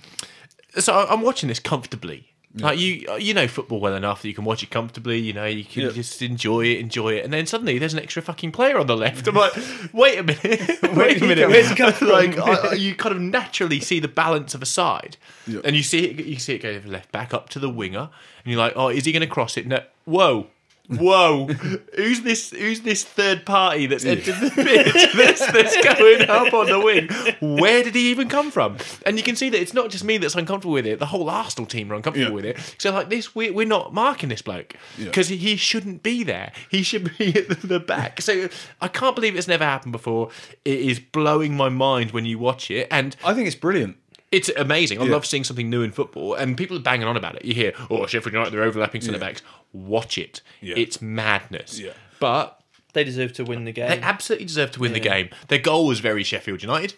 so I- I'm watching this comfortably. Like you, uh, you know football well enough that you can watch it comfortably. You know you can Yeah. just enjoy it, enjoy it, and then suddenly there's an extra fucking player on the left. I'm like, wait a minute, wait a minute, Where's he come like I, you kind of naturally see the balance of a side, Yeah. and you see it, you see it go left back up to the winger, and you're like, oh, is he going to cross it? No, whoa. Whoa! Who's this? Who's this third party that's entered the pitch that's, that's going up on the wing? Where did he even come from? And you can see that it's not just me that's uncomfortable with it. The whole Arsenal team are uncomfortable with it. So like this, we're, we're not marking this bloke because he shouldn't be there. He should be at the back. So I can't believe it's never happened before. It is blowing my mind when you watch it, and I think it's brilliant. It's amazing. I Yeah. love seeing something new in football, and people are banging on about it. You hear, "Oh, Sheffield United, they're overlapping centre backs." Watch it. Yeah. It's madness. Yeah. But They deserve to win the game. they absolutely deserve to win the game. Their goal was very Sheffield United,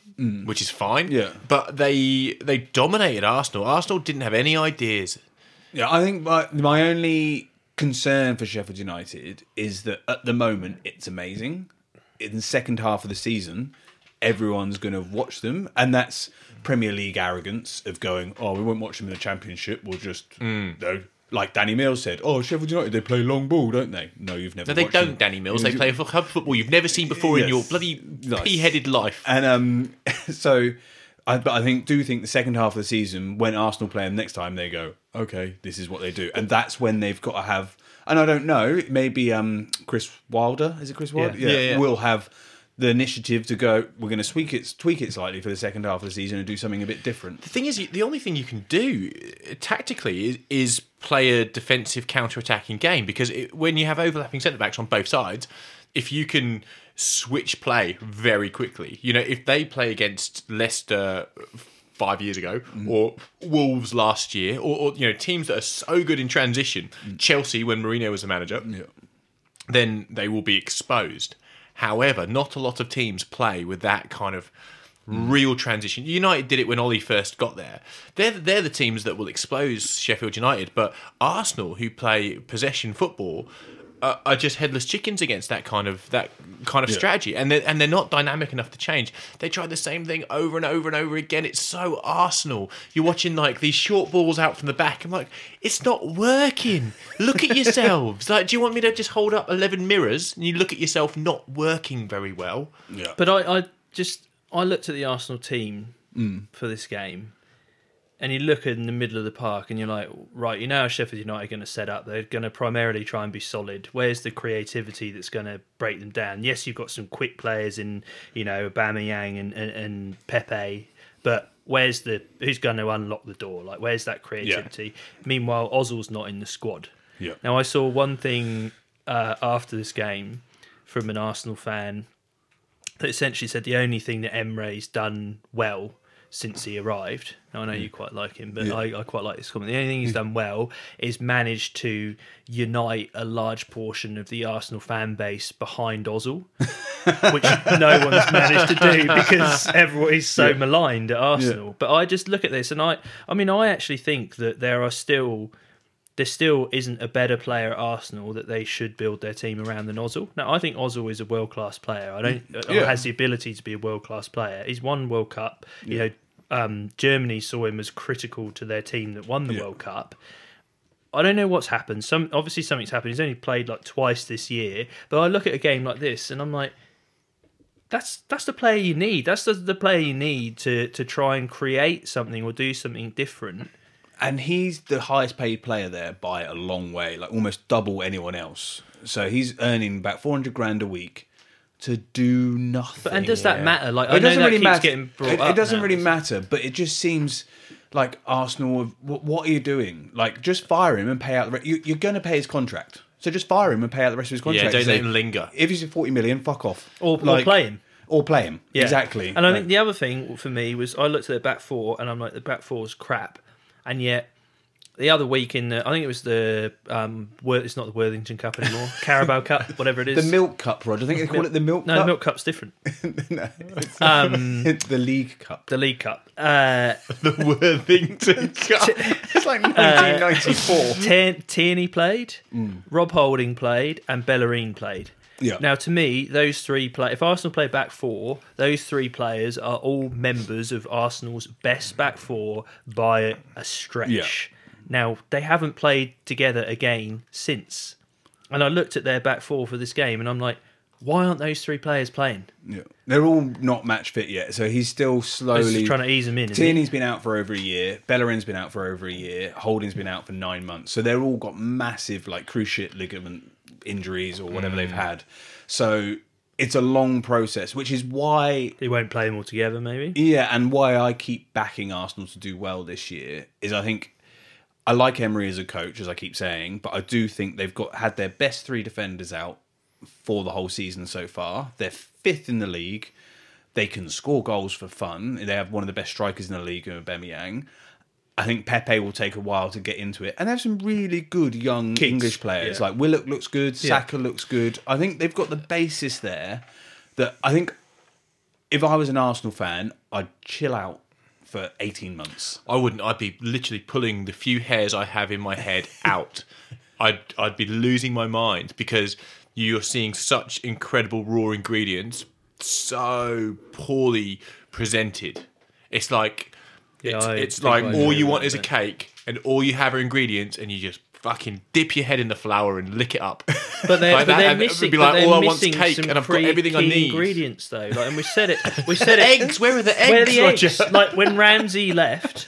which is fine. Mm. Yeah. But they they dominated Arsenal. Arsenal didn't have any ideas. Yeah, I think my my only concern for Sheffield United is that at the moment it's amazing. In the second half of the season, everyone's going to watch them, and that's Premier League arrogance of going, "Oh, we won't watch them in the Championship. We'll just Mm. no." Like Danny Mills said, "Oh, Sheffield United they play long ball, don't they?" No, you've never. No, they don't, them. Danny Mills. They play club football you've never seen before in your bloody Nice. pea-headed life. And um, so, I, but I think do think the second half of the season when Arsenal play them next time, they go, okay, this is what they do, and that's when they've got to have. And I don't know, maybe um, Chris Wilder is it Chris Wilder? Yeah, yeah. will have the initiative to go. We're going to tweak it, tweak it slightly for the second half of the season and do something a bit different. The thing is, the only thing you can do uh, tactically is, is play a defensive counter-attacking game because it, when you have overlapping centre backs on both sides, if you can switch play very quickly, you know, if they play against Leicester five years ago or Wolves last year, or, or you know teams that are so good in transition, Chelsea when Mourinho was the manager, Yeah. then they will be exposed. However, not a lot of teams play with that kind of real transition. United did it when Ole first got there. They're they're the teams that will expose Sheffield United, but Arsenal, who play possession football, uh, are just headless chickens against that kind of that kind of Yeah. strategy, and they're, and they're not dynamic enough to change. They try the same thing over and over and over again. It's so Arsenal. You're watching like these short balls out from the back. I'm like, it's not working. Look at yourselves. like, do you want me to just hold up eleven mirrors and you look at yourself not working very well? Yeah, But I, I just I looked at the Arsenal team Mm. for this game, and you look in the middle of the park, and you're like, right, you know how Sheffield United are going to set up. They're going to primarily try and be solid. Where's the creativity that's going to break them down? Yes, you've got some quick players in, you know, Aubameyang and, and, and Pepe, but where's the who's going to unlock the door? Like, where's that creativity? Meanwhile, Ozil's not in the squad. yeah, Now, I saw one thing uh, after this game from an Arsenal fan that essentially said the only thing that Emery's done well since he arrived. Now, I know you quite like him, but Yeah. I, I quite like this comment. The only thing he's hmm. done well is managed to unite a large portion of the Arsenal fan base behind Ozil, which no one's managed to do because everyone is so maligned at Arsenal. But I just look at this and I, I mean, I actually think that there are still there still isn't a better player at Arsenal that they should build their team around than Ozil. Now, I think Ozil is a world class player. I don't or Yeah. has the ability to be a world class player. He's won World Cup. You know, um, Germany saw him as critical to their team that won the Yeah. World Cup. I don't know what's happened. Some obviously something's happened. He's only played like twice this year, but I look at a game like this and I'm like, that's that's the player you need. That's the, the player you need to to try and create something or do something different. and he's the highest paid player there by a long way, like almost double anyone else. So he's earning about four hundred grand a week to do nothing. But and does that Yeah. matter? Like It I doesn't really matter. getting it, up. it doesn't now. really matter, but it just seems like Arsenal. What, what are you doing? Like, just fire him and pay out. The re- you, you're going to pay his contract, so just fire him and pay out the rest of his contract. Yeah, don't let him linger. If he's at forty million, fuck off. Or, or play him. Or play him. Yeah. Exactly. And I Like- think the other thing for me was I looked at the back four and I'm like, the back four is crap. And yet the other week in the, I think it was the um, it's not the Worthington Cup anymore, Carabao Cup, whatever it is. The. Milk Cup, Roger. I think they call it the Milk no, Cup. the Milk Cup's different. no, it's Um, the League Cup. the League Cup. Uh, the Worthington Cup. It's like 1994. Tier- Tierney played, Rob Holding played, and Bellerin played. Yeah. Now, to me, those three play. If Arsenal play back four, those three players are all members of Arsenal's best back four by a stretch. Now they haven't played together again since, and I looked at their back four for this game, and I'm like, why aren't those three players playing? Yeah. They're all not match fit yet, so he's still slowly just trying to ease them in. Tierney's been out for over a year. Bellerin's been out for over a year. Holding's been out for nine months. So they're all got massive like cruciate ligament injuries or whatever they've mm. had. So it's a long process, which is why He won't play them all together, maybe. yeah, and why I keep backing Arsenal to do well this year is I think I like Emery as a coach, as I keep saying, but I do think they've got had their best three defenders out for the whole season so far. They're fifth in the league. They can score goals for fun. They have one of the best strikers in the league, in Aubameyang. I think Pepe will take a while to get into it, and they have some really good young Kids, English players. yeah. Like Willock looks good, Yeah. Saka looks good. I think they've got the basis there. That I think if I was an Arsenal fan, I'd chill out for 18 months. I wouldn't. I'd be literally pulling the few hairs I have in my head out. I'd I'd be losing my mind because you're seeing such incredible raw ingredients, so poorly presented. It's like Yeah, it's, it's like all you want is a cake, and all you have are ingredients, and you just fucking dip your head in the flour and lick it up. But they're, Like but they're and it would missing. be but like, they're all I want's missing cake, some and I've got everything I key need. Ingredients though, like, and we said it. We said it. eggs. Where are the eggs, Where are the Roger? eggs? Like when Ramsey left,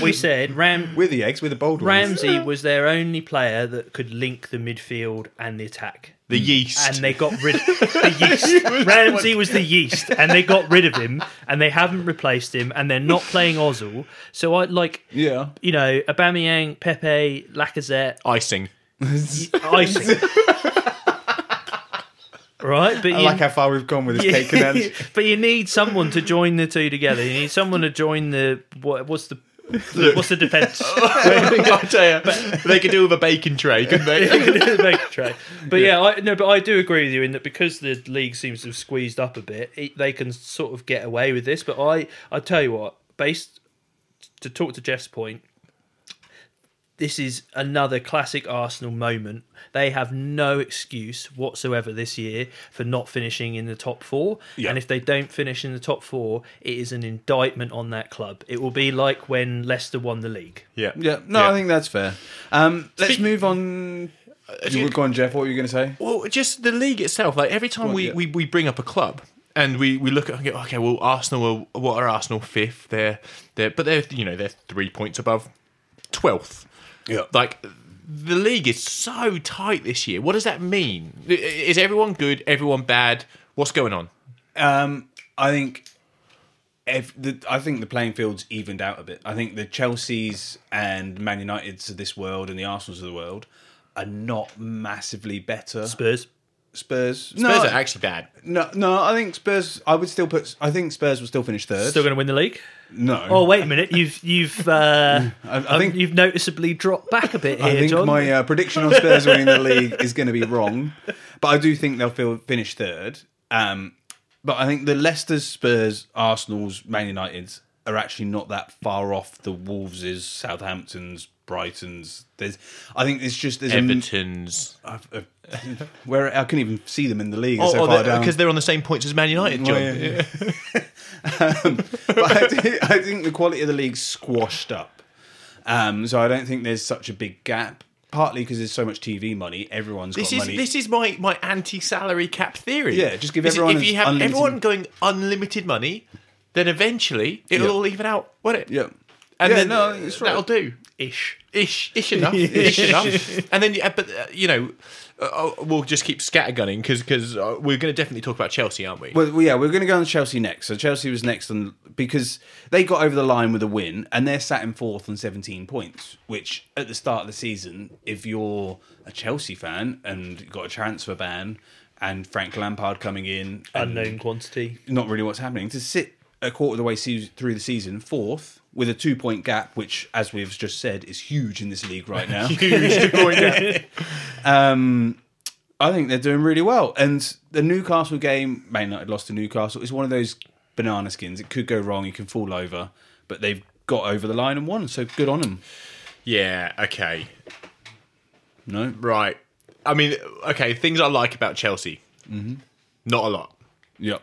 we said Ram With the eggs, with the bold ones. Ramsey was their only player that could link the midfield and the attack. The mm. yeast. And they got rid of the yeast. Ramsey was the yeast, and they got rid of him, and they haven't replaced him, and they're not playing Ozil. So I like, Yeah. you know, Aubameyang, Pepe, Lacazette, icing. icing. right, but I you, like how far we've gone with this cake analogy. but you need someone to join the two together. You need someone to join the what, what's the what's the defense? I tell you, they could do with a bacon tray, couldn't they? Make a try. But yeah, I, no, but I do agree with you in that because the league seems to have squeezed up a bit, it, they can sort of get away with this. But I, I tell you what, based to talk to Jeff's point, this is another classic Arsenal moment. They have no excuse whatsoever this year for not finishing in the top four. Yeah. And if they don't finish in the top four, it is an indictment on that club. It will be like when Leicester won the league. yeah. Yeah, no, Yeah. I think that's fair. Um, let's Speak- move on. You you- were gone, Jeff. What were you going to say? Well, just the league itself. Like every time Well, we, yeah. we, we bring up a club and we, we look at and go, okay, well, Arsenal. Are, what are Arsenal fifth? They're they're but they're you know they're three points above twelfth. Yeah. Like the league is so tight this year. What does that mean? Is everyone good? Everyone bad? What's going on? Um, I think. If the, I think the playing field's evened out a bit. I think the Chelseas and Man Uniteds of this world and the Arsenals of the world are not massively better. Spurs. Spurs, Spurs no, are actually bad. no, no. I think Spurs. I would still put. I think Spurs will still finish third. Still going to win the league? No. Oh wait a minute, you've you've uh, I, I um, think you've noticeably dropped back a bit here, I think John. my uh, prediction on Spurs winning the league is going to be wrong, but I do think they'll feel, finish third. Um, but I think the Leicester, Spurs, Arsenal's, Man United's are actually not that far off the Wolves', Southampton's, Brighton's. There's, I think it's just there's Everton's. a, a, where I can't even see them in the league. Oh, so far down. because they're on the same points as Man United, John. Well, yeah. but I, do- I think the quality of the league's squashed up. Um, so I don't think there's such a big gap. Partly because there's so much TV money, everyone's This got is money. this is my, my anti-salary cap theory. Yeah, just give This is- everyone If you have unlimited- everyone going unlimited money, then eventually it'll Yeah. all even out, won't it? yeah, and Yeah, then no, it's right. that'll do. Ish. Ish, ish enough, ish enough. And then, yeah, but uh, you know, uh, uh, we'll just keep scattergunning because because uh, we're going to definitely talk about Chelsea, aren't we? Well, well, yeah, we're going to go on to Chelsea next. So Chelsea was next on because they got over the line with a win, and they're sat in fourth on 17 points. Which at the start of the season, if you're a Chelsea fan and you've got a transfer ban and Frank Lampard coming in, and Unknown quantity. not really what's happening to sit a quarter of the way through the season fourth with a two point gap, which, as we've just said, is huge in this league right now. Huge point um, I think they're doing really well. And the Newcastle game, Man United lost to Newcastle, is one of those banana skins. It could go wrong, you can fall over, but they've got over the line and won, so good on them. Yeah, okay. No? Right. I mean, okay, things I like about Chelsea. Mm-hmm. Not a lot. Yep.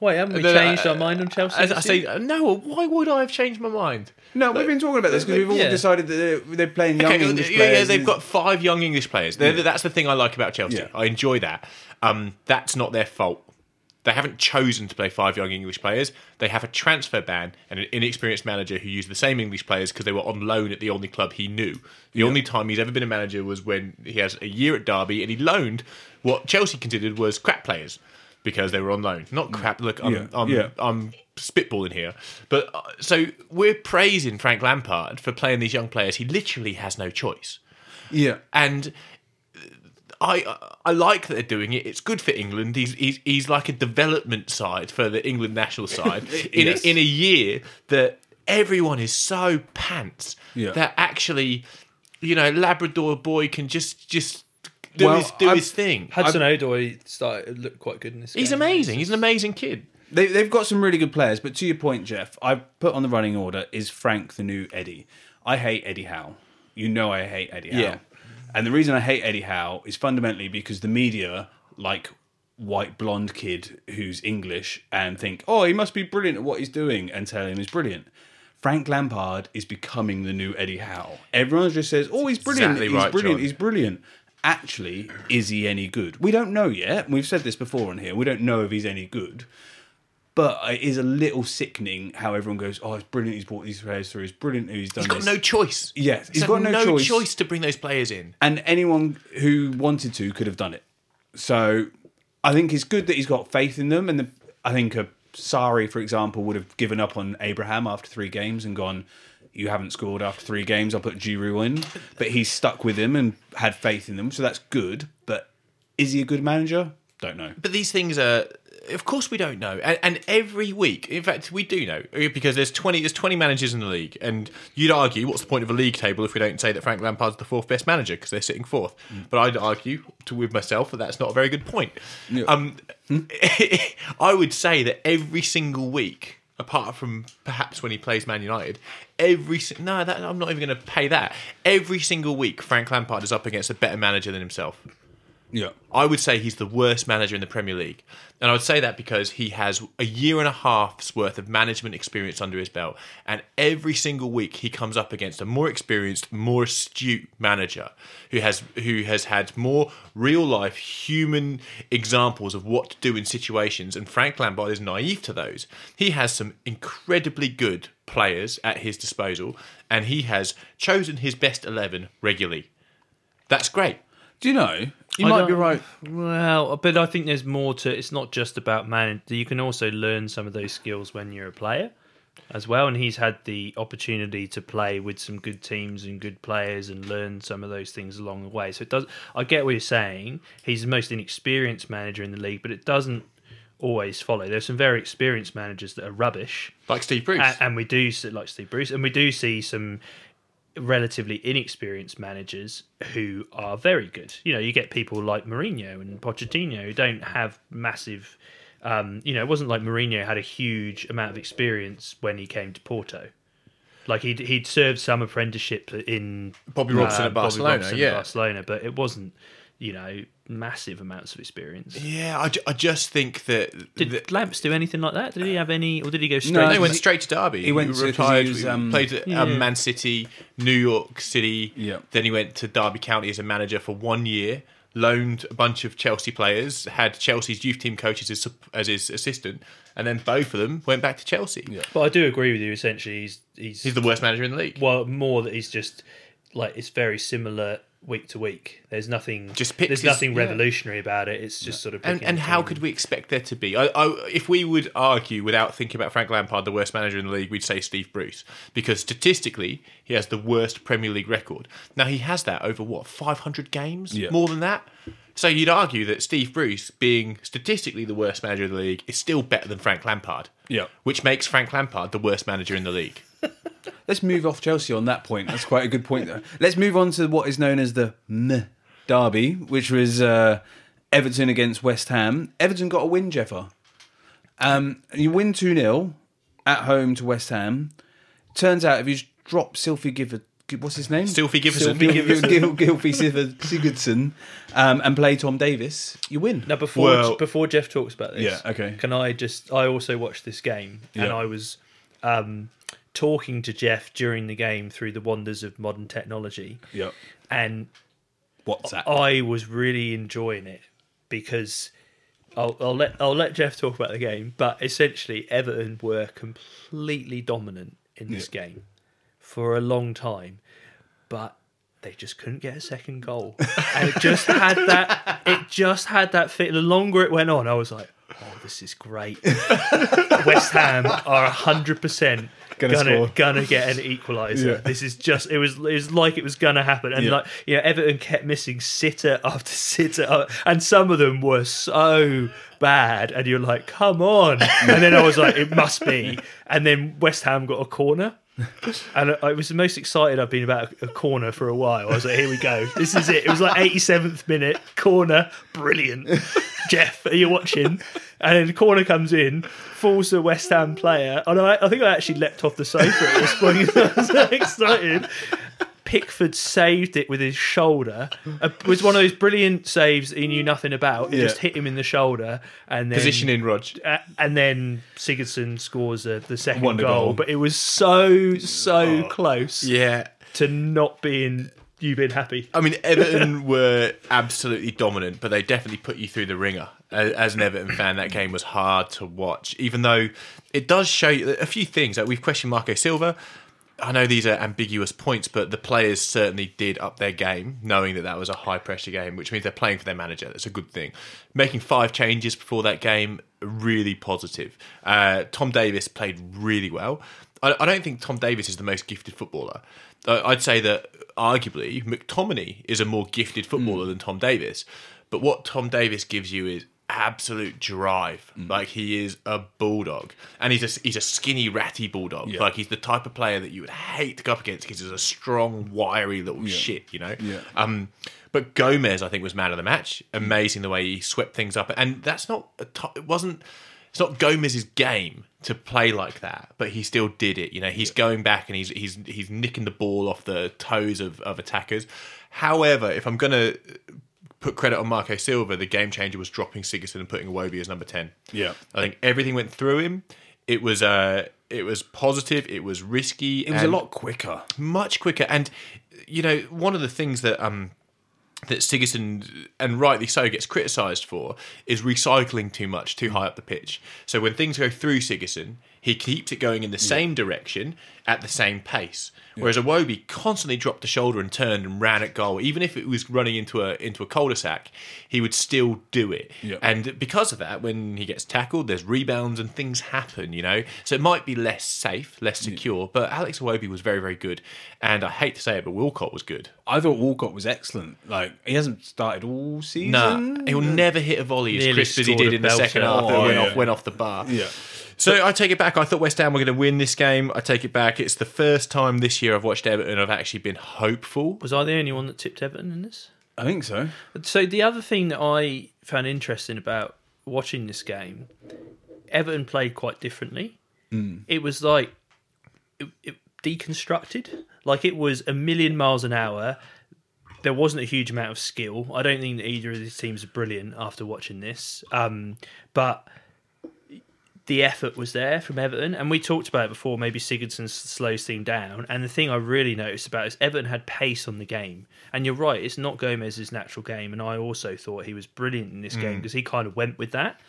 Wait, haven't we No, no, changed uh, our mind on Chelsea? As I say, uh, no, why would I have changed my mind? No, we've been talking about this because we've all Yeah. decided that they're, they're playing young Okay, English yeah, players. yeah, they've got five young English players. Yeah. That's the thing I like about Chelsea. Yeah. I enjoy that. Um, that's not their fault. They haven't chosen to play five young English players. They have a transfer ban and an inexperienced manager who used the same English players because they were on loan at the only club he knew. The only time he's ever been a manager was when he has a year at Derby and he loaned what Chelsea considered was crap players because they were on loan. Not crap. Look, I'm, Yeah, I'm, yeah. I'm spitballing here. But uh, so we're praising Frank Lampard for playing these young players. He literally has no choice Yeah. and I I like that they're doing it. It's good for England. He's he's, he's like a development side for the England national side in Yes. a, in a year that everyone is so pants Yeah. that actually you know Labrador boy can just just do Well, his do I've- his thing. Hudson Odoi started looked quite good in this. He's game. amazing. He's an amazing kid. They, they've got some really good players, but to your point, Jeff, I put on the running order is Frank the new Eddie. I hate Eddie Howe. You know I hate Eddie Howe. Yeah. And the reason I hate Eddie Howe is fundamentally because the media like white blonde kid who's English and think, oh, he must be brilliant at what he's doing and tell him he's brilliant. Frank Lampard is becoming the new Eddie Howe. Everyone just says, oh, he's brilliant. Exactly he's right, brilliant. John. He's brilliant. Actually, is he any good? We don't know yet. We've said this before on here. We don't know if he's any good. But it is a little sickening how everyone goes, "Oh, it's brilliant! He's brought these players through. It's brilliant. He's done He's got this." no choice. Yes, he's got no choice. to bring those players in. and anyone who wanted to could have done it. So I think it's good that he's got faith in them. And the, I think uh, a Sarri, for example, would have given up on Abraham after three games and gone, "You haven't scored after three games. I'll put Giroud in." But he's stuck with him and had faith in them, so that's good. But is he a good manager? Don't know. But these things are, of course, we don't know. And, and every week, in fact, we do know because there's twenty there's twenty managers in the league, and you'd argue, what's the point of a league table if we don't say that Frank Lampard's the fourth best manager because they're sitting fourth? But I'd argue to, with myself that that's not a very good point. Um, I would say that every single week. Apart from perhaps when he plays Man United, every no, that, I'm not even going to pay that. Every single week, Frank Lampard is up against a better manager than himself. Yeah. I would say he's the worst manager in the Premier League. And I would say that because he has a year and a half's worth of management experience under his belt. And every single week he comes up against a more experienced, more astute manager who has who has had more real life human examples of what to do in situations. And Frank Lampard is naive to those. He has some incredibly good players at his disposal, and he has chosen his best eleven regularly. That's great. Do you know? You I might be right. Well, but I think there's more to. It's not just about man. You can also learn some of those skills when you're a player, as well. And he's had the opportunity to play with some good teams and good players and learn some of those things along the way. So it does. I get what you're saying. He's the most inexperienced manager in the league, but it doesn't always follow. There's some very experienced managers that are rubbish, Like Steve Bruce. and, and we do see like Steve Bruce, and we do see some relatively inexperienced managers who are very good. You know, you get people like Mourinho and Pochettino who don't have massive. Um, you know, it wasn't like Mourinho had a huge amount of experience when he came to Porto. Like he'd he'd served some apprenticeship in Bobby Robson at Barcelona, Robson at yeah. Barcelona, but it wasn't you know massive amounts of experience. Yeah, I, ju- I just think that, Did that Lamps do anything like that? Did he have any, or did he go straight? No, no, he went straight to Derby. he went to- 'cause he retired, was, um, played at Yeah. um, Man City, New York City. Yeah. Then he went to Derby County as a manager for one year. Loaned a bunch of Chelsea players, had Chelsea's youth team coaches as, as his assistant, and then both of them went back to Chelsea. Yeah. But I do agree with you. Essentially, he's he's, He's the worst manager in the league. well more that he's just like it's very similar week to week. There's nothing Just picks there's his- nothing yeah. revolutionary about it. It's just sort of And, and how could we expect there to be? I, I, if we would argue without thinking about Frank Lampard, the worst manager in the league, we'd say Steve Bruce because statistically he has the worst Premier League record. Now he has that over what 500 games, Yeah. more than that. So you'd argue that Steve Bruce, being statistically the worst manager in the league, is still better than Frank Lampard. Yeah. which makes Frank Lampard the worst manager in the league. Let's move off Chelsea on that point. That's quite a good point. Though. Let's move on to what is known as the meh derby, which was uh, Everton against West Ham. Everton got a win, Jeffer. Um, you win 2 0 at home to West Ham. Turns out if you just drop Sylvie Gifford, what's his name? Sylvie Giverson. Gil- Gil- Gil- Gilfie Sigurdsson, um, and play Tom Davies, you win. Now, before Well- before Jeff talks about this, Yeah, okay. Can I just? I also watched this game, and Yeah. I was um, talking to Jeff during the game through the wonders of modern technology, Yep. and What's that? I was really enjoying it because I'll, I'll let I'll let Jeff talk about the game, but essentially Everton were completely dominant in this game for a long time, but they just couldn't get a second goal, and it just had that it just had that fit. The longer it went on, I was like, "Oh, this is great." West Ham are hundred percent. Gonna Gonna, gonna get an equaliser. Yeah. This is just it was it was like it was gonna happen, and Yeah. like you know Everton kept missing sitter after sitter, uh, and some of them were so bad, and you're like, come on, and then I was like, it must be, and then West Ham got a corner. And uh, I was the most excited I've been about a, corner for a while. I was like, here we go. This is it. It was like 87th minute, corner, brilliant. Jeff, are you watching? And then the corner comes in, falls to a West Ham player. And I, I think I actually leapt off the sofa at this point. I was so excited. Pickford saved it with his shoulder. It was one of those brilliant saves that he knew nothing about. It Yeah. just hit him in the shoulder. And then Positioning, Rog. uh, and then Sigurdsson scores uh, the second goal, but it was so so close Yeah. to not being you being happy. I mean, Everton were absolutely dominant, but they definitely put you through the ringer. As as an Everton fan, that game was hard to watch, even though it does show you a few things. Like we've questioned Marco Silva. I know these are ambiguous points, but the players certainly did up their game, knowing that that was a high pressure game, which means they're playing for their manager. That's a good thing. Making five changes before that game, really positive. Uh, Tom Davies played really well. I, I don't think Tom Davies is the most gifted footballer. I'd say that arguably McTominay is a more gifted footballer than Tom Davies. But what Tom Davies gives you is absolute drive. Like he is a bulldog, and he's a he's a skinny, ratty bulldog. Yeah. Like he's the type of player that you would hate to go up against because he's a strong, wiry little shit. You know. Yeah. Um. But Gomez, I think, was man of the match. Amazing the way he swept things up, and that's not a it wasn't. It's not Gomez's game to play like that, but he still did it. You know, he's going back and he's he's he's nicking the ball off the toes of, of attackers. However, if I'm gonna put credit on Marco Silva, the game changer was dropping Sigurdsson and putting Iwobi as number ten. Yeah. I think everything went through him. It was uh it was positive. It was risky. It was a lot quicker. much quicker. And you know, one of the things that um that Sigurdsson and rightly so gets criticised for is recycling too much, too high up the pitch. So when things go through Sigurdsson, he keeps it going in the same direction at the same pace. Whereas Iwobi constantly dropped the shoulder and turned and ran at goal. Even if it was running into a into a cul-de-sac, he would still do it. Yeah. And because of that, when he gets tackled, there's rebounds and things happen, you know? So it might be less safe, less secure, but Alex Iwobi was very, very good. And I hate to say it, but Walcott was good. I thought Walcott was excellent. Like he hasn't started all season. Nah, he'll never hit a volley as Nearly crisp as he did in the second half that Oh, went, yeah. off, went off the bar. Yeah. So I take it back. I thought West Ham were going to win this game. I take it back. It's the first time this year I've watched Everton. I've actually been hopeful. Was I the only one that tipped Everton in this? I think so. So the other thing that I found interesting about watching this game, Everton played quite differently. It was like it, it deconstructed, like it was a million miles an hour. There wasn't a huge amount of skill. I don't think that either of these teams are brilliant after watching this, um, but the effort was there from Everton, and we talked about it before. Maybe Sigurdsson slows things down, and the thing I really noticed about is Everton had pace on the game. And you're right, it's not Gomez's natural game, and I also thought he was brilliant in this game mm. because he kind of went with that,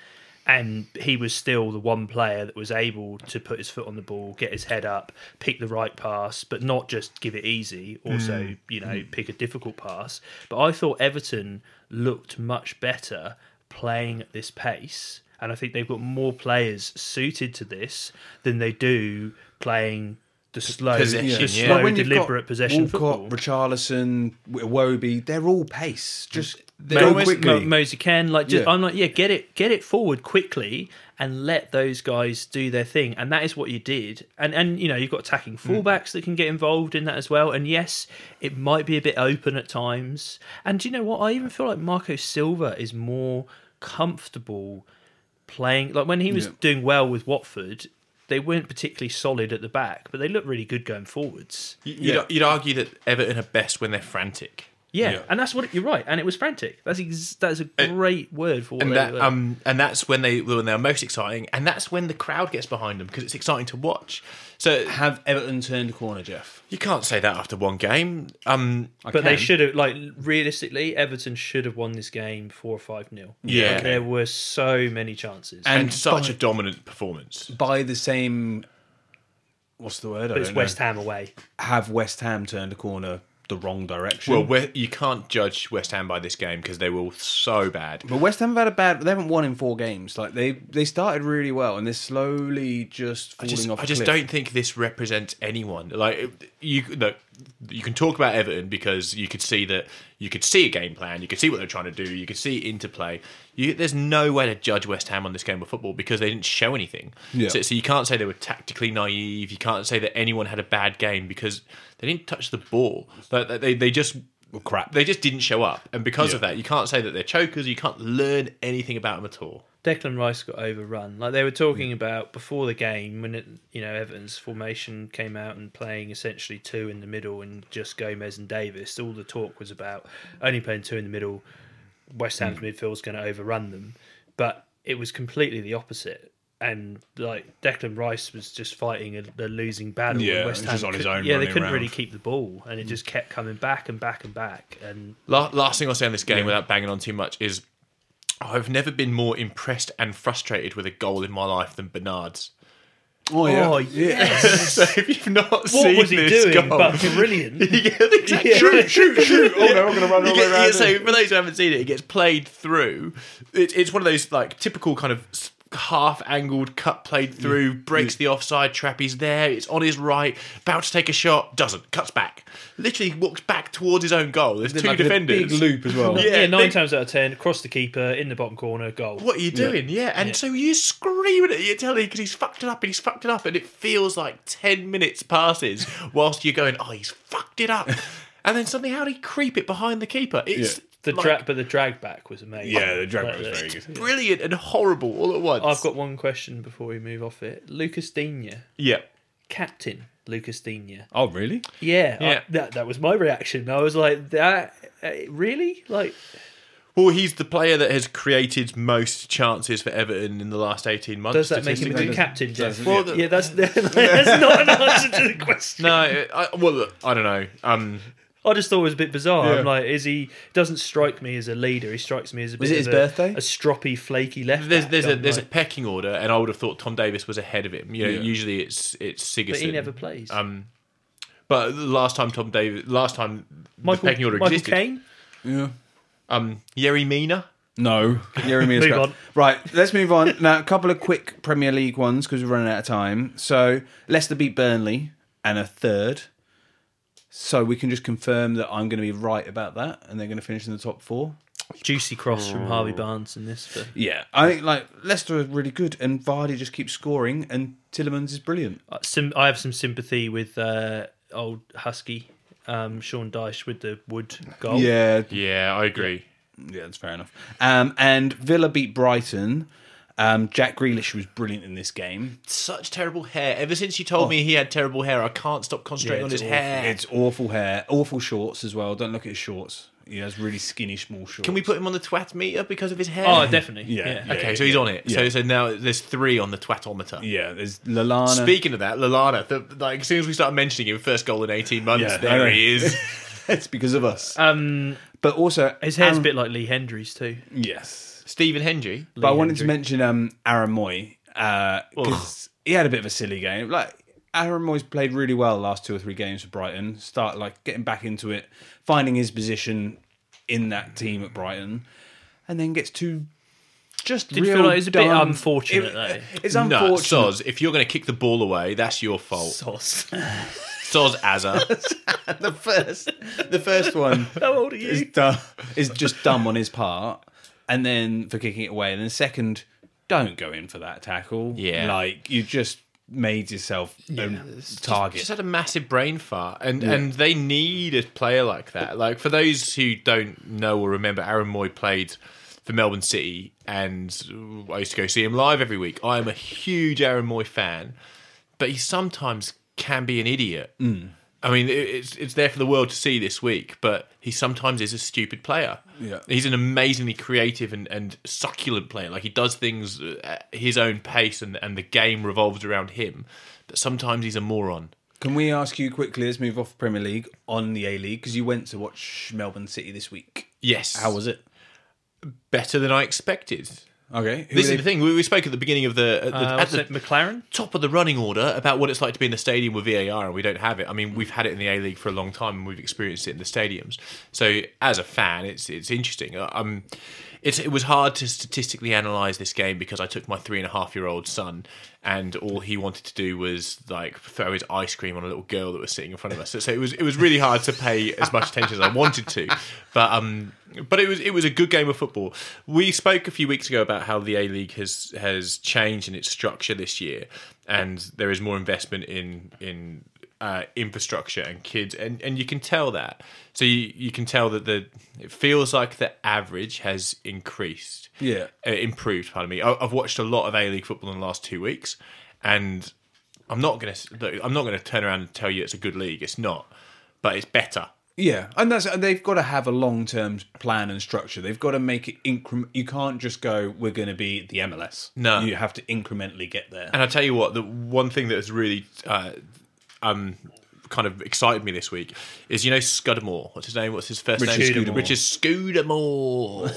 and he was still the one player that was able to put his foot on the ball, get his head up, pick the right pass, but not just give it easy. Also, mm. you know, pick a difficult pass. But I thought Everton looked much better playing at this pace and I think they've got more players suited to this than they do playing the slow, Possession, the slow, when deliberate got possession Walcott, football. Richarlison, Wobie, they're all pace. Just they're Mo- almost- quickly. Mo- Moise Kean, like just, Yeah. I'm like, yeah, get it, get it forward quickly, and let those guys do their thing, and that is what you did. And and you know you've got attacking Hmm. fullbacks that can get involved in that as well. And yes, it might be a bit open at times. And do you know what? I even feel like Marco Silva is more comfortable playing. Like when he was Yeah. doing well with Watford, they weren't particularly solid at the back, but they looked really good going forwards. You'd, Yeah. you'd argue that Everton are best when they're frantic. Yeah, Yeah. and that's what you're right. And it was frantic. That's ex- that's a great word for what and they that were. um and that's when they when they're most exciting, and that's when the crowd gets behind them because it's exciting to watch. So Have Everton turned a corner, Jeff? you can't say that after one game. Um, I but they should have, like, realistically, Everton should have won this game four or five nil. Yeah. there were so many chances. and, And such by- a dominant performance. by the same. What's the word? I but it's don't know. West Ham away. Have West Ham turned a corner the wrong direction? Well, we you can't judge West Ham by this game because they were so bad. But West Ham have had a bad. They haven't won in four games. Like they they started really well, and they're slowly just I falling just, off. I a just cliff. don't think this represents anyone. Like you, look, you can talk about Everton because you could see that you could see a game plan, you could see what they're trying to do, you could see interplay. You, there's no way to judge West Ham on this game of football because they didn't show anything. Yeah. So, so you can't say they were tactically naive. You can't say that anyone had a bad game because they didn't touch the ball. But they they just Well, crap. They just didn't show up, and because of that, you can't say that they're chokers. You can't learn anything about them at all. Declan Rice got overrun. Like they were talking hmm. about before the game when it, you know Everton's formation came out and playing essentially two in the middle and just Gomez and Davies. All the talk was about only playing two in the middle. West Ham's hmm. midfield's going to overrun them, but it was completely the opposite. And like Declan Rice was just fighting a, a losing battle. Yeah, West Ham on his own Yeah, they couldn't around. really keep the ball, and it hmm. just kept coming back and back and back. And La- Last thing I'll say on this game without banging on too much is I've never been more impressed and frustrated with a goal in my life than Bernard's. Oh yeah, oh yes, so if you've not what seen was he this doing? goal, But brilliant. Yeah, exactly. Yeah. Shoot, shoot, shoot. Oh no, I'm gonna run all the get- way around. yeah, so for those who haven't seen it, it gets played through. It, it's one of those like typical kind of s- half-angled cut played through. Breaks the offside trap. He's there. It's on his right. About to take a shot. Doesn't. Cuts back. Literally walks back towards his own goal. There's two like a defenders. big loop as well. Yeah, Yeah, nine they- times out of ten, across the keeper, in the bottom corner, goal. What are you doing? Yeah, and so you're screaming at your telly because he's fucked it up and he's fucked it up, and it feels like ten minutes passes whilst you're going, "Oh, he's fucked it up," and then suddenly how did he creep it behind the keeper? It's Yeah. The like, drag, but the drag back was amazing. Yeah, the drag Like, was very good. brilliant and horrible all at once. I've got one question before we move off it. Lucas Digne, yeah. captain Lucas Digne. Oh really? Yeah, Yeah. I, that that was my reaction. I was like, that uh, really? Like, Well, he's the player that has created most chances for Everton in the last eighteen months. does that make him a good captain, Jeff? doesn't- Well, the- yeah, that's that's not an answer to the question. No, I, well, I don't know. Um, I just thought it was a bit bizarre. Yeah. I'm like, is he? Doesn't strike me as a leader. He strikes me as a Was bit it his of a, birthday? A stroppy, flaky left. there's back. there's a I'm there's a pecking order, and I would have thought Tom Davies was ahead of him. You know, Yeah. usually it's it's Sigurdsson. but he never plays. Um, but last time Tom Davies, last time Michael, the pecking order Michael existed, Keane. Yeah. um, Yerry Mina. No, Jeremy Move on. Right, let's move on now. A couple of quick Premier League ones because we're running out of time. So Leicester beat Burnley and a third. So we can just confirm that I'm going to be right about that, and they're going to finish in the top four. Juicy cross from Harvey Barnes in this. For, Yeah, I think like Leicester are really good, and Vardy just keeps scoring, and Tielemans is brilliant. Uh, sim- I have some sympathy with uh, old Husky um, Sean Dyche with the wood goal. Yeah, Yeah, I agree. yeah, that's fair enough. Um, and Villa beat Brighton. Um, Jack Grealish was brilliant in this game. Such terrible hair. Ever since you told me he had terrible hair, I can't stop concentrating Yeah, on his awful. hair. It's awful hair, awful shorts as well. Don't look at his shorts. He has really skinny, small shorts. Can we put him on the twat meter because of his hair? Oh, definitely. Yeah, Yeah. Okay, so he's on it. So Yeah. so now there's three on the twatometer. Yeah, there's Lallana. Speaking of that, Lallana, the, like as soon as we start mentioning him, first goal in 18 months, Yeah, there know. he is. it's because of us. Um, But also, his hair's Aaron- a bit like Lee Hendry's too. Yes. Stephen Hendry. But I Lee wanted to mention um, Aaron Mooy because he had a bit of a silly game. Like Aaron Mooy's played really well the last two or three games for Brighton. Start like getting back into it, finding his position in that team at Brighton, and then gets to Just Did feel like it was a bit unfortunate, It- though? It's No, unfortunate. Soz, if you're going to kick the ball away, that's your fault. Sauce. Soz Azza. the first, the first one How old are is you? dumb, is just dumb on his part, and then for kicking it away, and then second, don't go in for that tackle. Yeah. like you just made yourself a target. Just had a massive brain fart, and and they need a player like that. Like for those who don't know or remember, Aaron Mooy played for Melbourne City, and I used to go see him live every week. I am a huge Aaron Mooy fan, but he sometimes can be an idiot. Mm. I mean, it's it's there for the world to see this week, but he sometimes is a stupid player. Yeah. he's an amazingly creative and, and succulent player. Like he does things uh, at his own pace, and and the game revolves around him. But sometimes he's a moron. Can we ask you quickly? Let's move off Premier League on the A League because you went to watch Melbourne City this week. Yes, How was it? better than I expected. Okay, who This is the thing. We, we spoke at the beginning of the at the, Uh, at the McLaren? top of the running order about what it's like to be in the stadium with VAR, and we don't have it. I mean, we've had it in the A League for a long time, and we've experienced it in the stadiums. So, as a fan, it's it's interesting. Uh, Um, it's it was hard to statistically analyze this game because I took my three and a half year old son, and all he wanted to do was like throw his ice cream on a little girl that was sitting in front of us. So, so it was it was really hard to pay as much attention as I wanted to, but um, but it was it was a good game of football. We spoke a few weeks ago about how the A League has has changed in its structure this year, and there is more investment in in uh, infrastructure and kids, and, and you can tell that. So you, you can tell that the it feels like the average has increased, Yeah. uh, improved. Pardon me. I- I've watched a lot of A League football in the last two weeks, and I'm not gonna I'm not gonna turn around and tell you it's a good league. It's not, but it's better. Yeah, and that's and they've got to have a long term plan and structure. They've got to make it increment. You can't just go, "We're going to be the MLS." No. you have to incrementally get there. And I tell you what, the one thing that has really uh, um, kind of excited me this week is you know Scudamore. What's his name? What's his first Richard name? Scudamore. Richard Scudamore,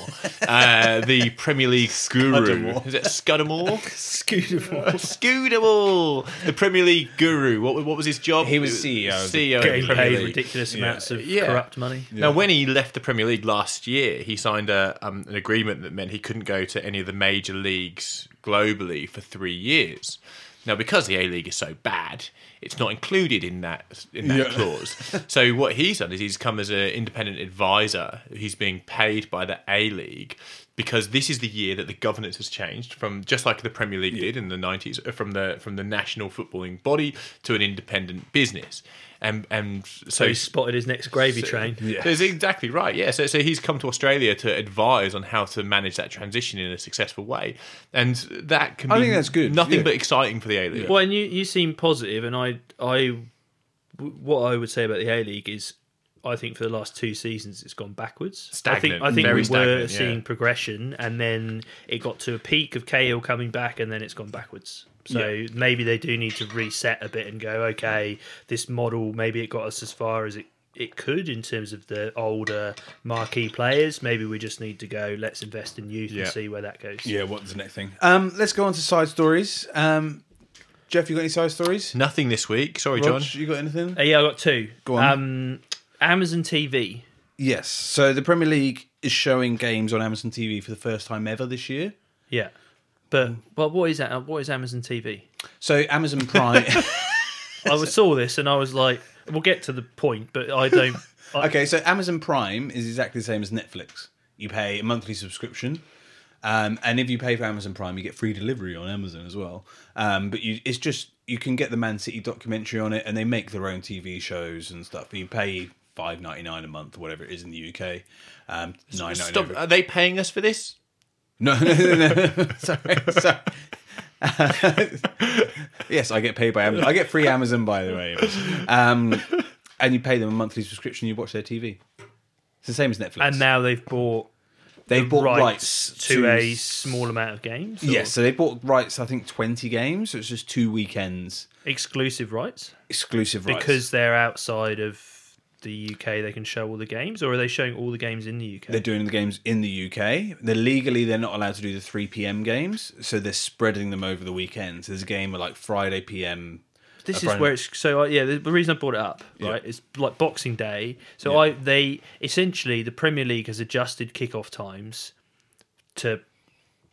uh, the Premier League guru. Scudamore. Is it Scudamore? Scudamore. Scudamore, the Premier League guru. What, what was his job? He was CEO of the CEO of Getting the Premier paid League. ridiculous amounts of Yeah. corrupt money. Now, when he left the Premier League last year, he signed a, um, an agreement that meant he couldn't go to any of the major leagues globally for three years. Now, because the A League is so bad, it's not included in that in that Yeah. clause. so what he's done is he's come as an independent advisor. He's being paid by the A League because this is the year that the governance has changed from just like the Premier League did in the nineties, uh, from the from the national footballing body to an independent business. And and so, So he spotted his next gravy train. Yeah. that's exactly right. Yeah. So, so he's come to Australia to advise on how to manage that transition in a successful way, and that can. I be think that's good, Nothing yeah. but exciting for the A League. Well, and you, you seem positive, and I, I, what I would say about the A League is, I think for the last two seasons it's gone backwards. Stagnant, I think, I think very we were stagnant, yeah. seeing progression, and then it got to a peak of Cahill coming back, and then it's gone backwards. So maybe they do need to reset a bit and go, okay, this model maybe it got us as far as it. It could in terms of the older marquee players. Maybe we just need to go. Let's invest in youth Yeah. and see where that goes. yeah, what's the next thing? Um, let's go on to side stories. Um, Jeff, you got any side stories? Nothing this week. Sorry, John. You got anything? Uh, yeah, I got two. Go on. Um, Amazon TV. Yes. So the Premier League is showing games on Amazon TV for the first time ever this year. Yeah, but but what is that? What is Amazon TV? So Amazon Prime. I was- saw this and I was like, we'll get to the point, but I don't. I, okay, so Amazon Prime is exactly the same as Netflix. You pay a monthly subscription, um, and if you pay for Amazon Prime, you get free delivery on Amazon as well. Um, but you, it's just you can get the Man City documentary on it, and they make their own TV shows and stuff. But you pay five ninety nine a month, or whatever it is in the UK. Um, nine ninety Stop. Are they paying us for this? No, no, no, no. sorry, sorry. yes, I get paid by Amazon. I get free Amazon, by the way. Um, and you pay them a monthly subscription. You watch their TV. It's the same as Netflix. and now they've bought they've bought rights, rights, to, a small amount of games. or Yes, so they bought rights. I think twenty games. So it's just two weekends exclusive rights exclusive rights. because they're outside of the UK. They can show all the games, or are they showing all the games in the UK? they're doing the games in the UK. They're legally they're not allowed to do the three PM games, so they're spreading them over the weekends. There's a game like Friday PM. this is Friday- where it's so uh, yeah the, the reason i brought it up right is like boxing day so i they essentially the premier league has adjusted kickoff times to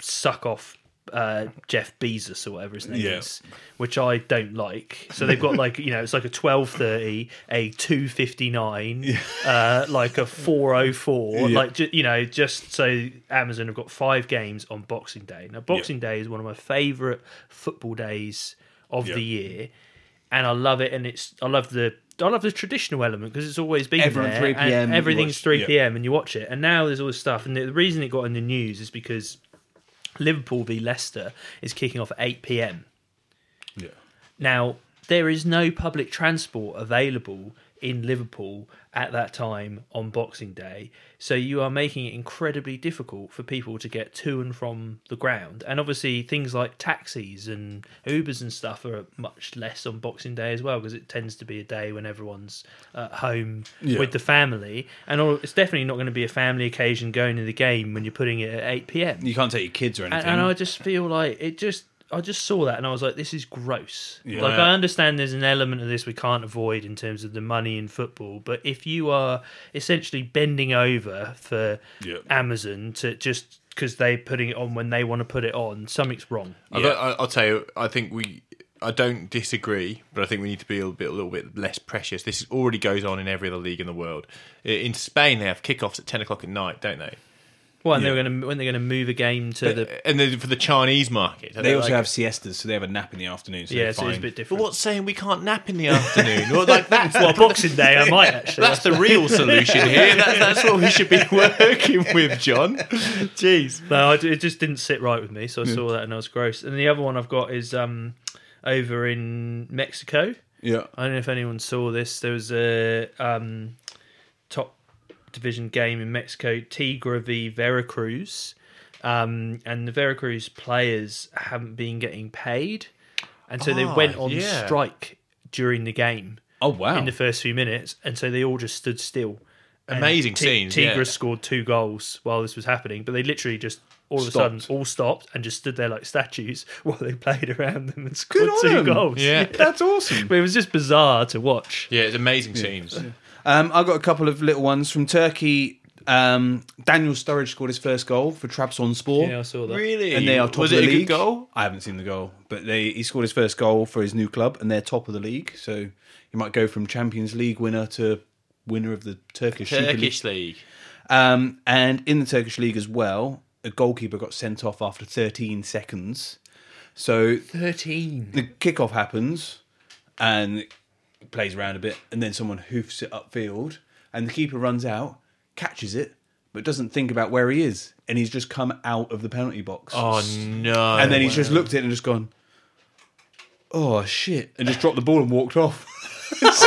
suck off uh, Jeff Bezos or whatever his name Yeah. is, which I don't like. So they've got like you know it's like a twelve thirty, a two fifty nine, uh, like a four oh four, like ju- you know just so Amazon have got five games on Boxing Day. Now Boxing Day is one of my favourite football days of Yeah. the year, and I love it. And it's I love the I love the traditional element because it's always been Everyone there. 3 and PM, you Everything's watch- three yeah. p.m. and you watch it. And now there's all this stuff. And the reason it got in the news is because Liverpool v Leicester is kicking off at eight p.m. Yeah. Now, there is no public transport available in Liverpool at that time on Boxing Day. So you are making it incredibly difficult for people to get to and from the ground. And obviously, things like taxis and Ubers and stuff are much less on Boxing Day as well, because it tends to be a day when everyone's at home Yeah. with the family. And it's definitely not going to be a family occasion going to the game when you're putting it at 8 pm. You can't take your kids or And, anything. and I just feel like it just. I just saw that and I was like, "This is gross." Yeah. Like I understand there's an element of this we can't avoid in terms of the money in football, but if you are essentially bending over for Yeah. Amazon to just because they're putting it on when they want to put it on, something's wrong. I Yeah. I, I'll tell you, I think we. I don't disagree, but I think we need to be a little bit, a little bit less precious. This already goes on in every other league in the world. In Spain, they have kickoffs at ten o'clock at night, don't they? Well, and Yeah. they're going to when they're going to move a game to the And then for the Chinese market, they also like- have siestas, so they have a nap in the afternoon. So yeah, so it's a fine. bit But different. what's saying we can't nap in the afternoon? well, like that's well, Boxing Day, I might actually. that's the real solution here. That, that's what we should be working with, John. Jeez. No, I, it just didn't sit right with me, so I saw that and I was gross. And the other one I've got is um, over in Mexico. Yeah. I don't know if anyone saw this. There was a um, top division game in Mexico, Tigre v Veracruz, um, and the Veracruz players haven't been getting paid, and so they Ah, went on yeah. strike during the game Oh wow. in the first few minutes, and so they all just stood still. And Amazing scenes, yeah. Scored two goals while this was happening, but they literally just all of a sudden all stopped and just stood there like statues while they played around them and scored on two them. goals. Yeah. That's awesome. But it was just bizarre to watch. Yeah, it's amazing scenes. Um, I've got a couple of little ones from Turkey. Um, Daniel Sturridge scored his first goal for Trabzonspor. Yeah, I saw that. Really? And they are top Was of it the a good goal? I haven't seen the goal, but they he scored his first goal for his new club, and they're top of the league. So you might go from Champions League winner to winner of the Turkish Super League. Turkish league. Um, and in the Turkish league as well, a goalkeeper got sent off after 13 seconds. So 13. the kickoff happens, and it plays around a bit, and then someone hoofs it upfield, and the keeper runs out, catches it, but doesn't think about where he is, and he's just come out of the penalty box. Oh no! and then he's just looked at it and just gone, "Oh shit!" and just dropped the ball and walked off. Which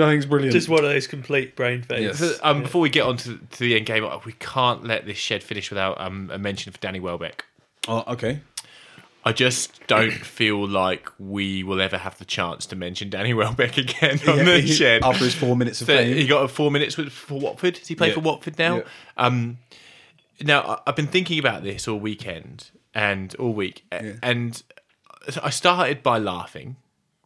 I think is brilliant. Just one of those complete brain fades. Yes. Um, Before we get on to, to the end game, we can't let this shed finish without um, a mention for Danny Welbeck. oh, okay. I just don't feel like we will ever have the chance to mention Danny Welbeck again on Yeah, the he- shed. after his four minutes of So fame. he got a four minutes with, for Watford. Does he play Yeah. for Watford now? Yeah. Um, now I've been thinking about this all weekend and all week, and I started by laughing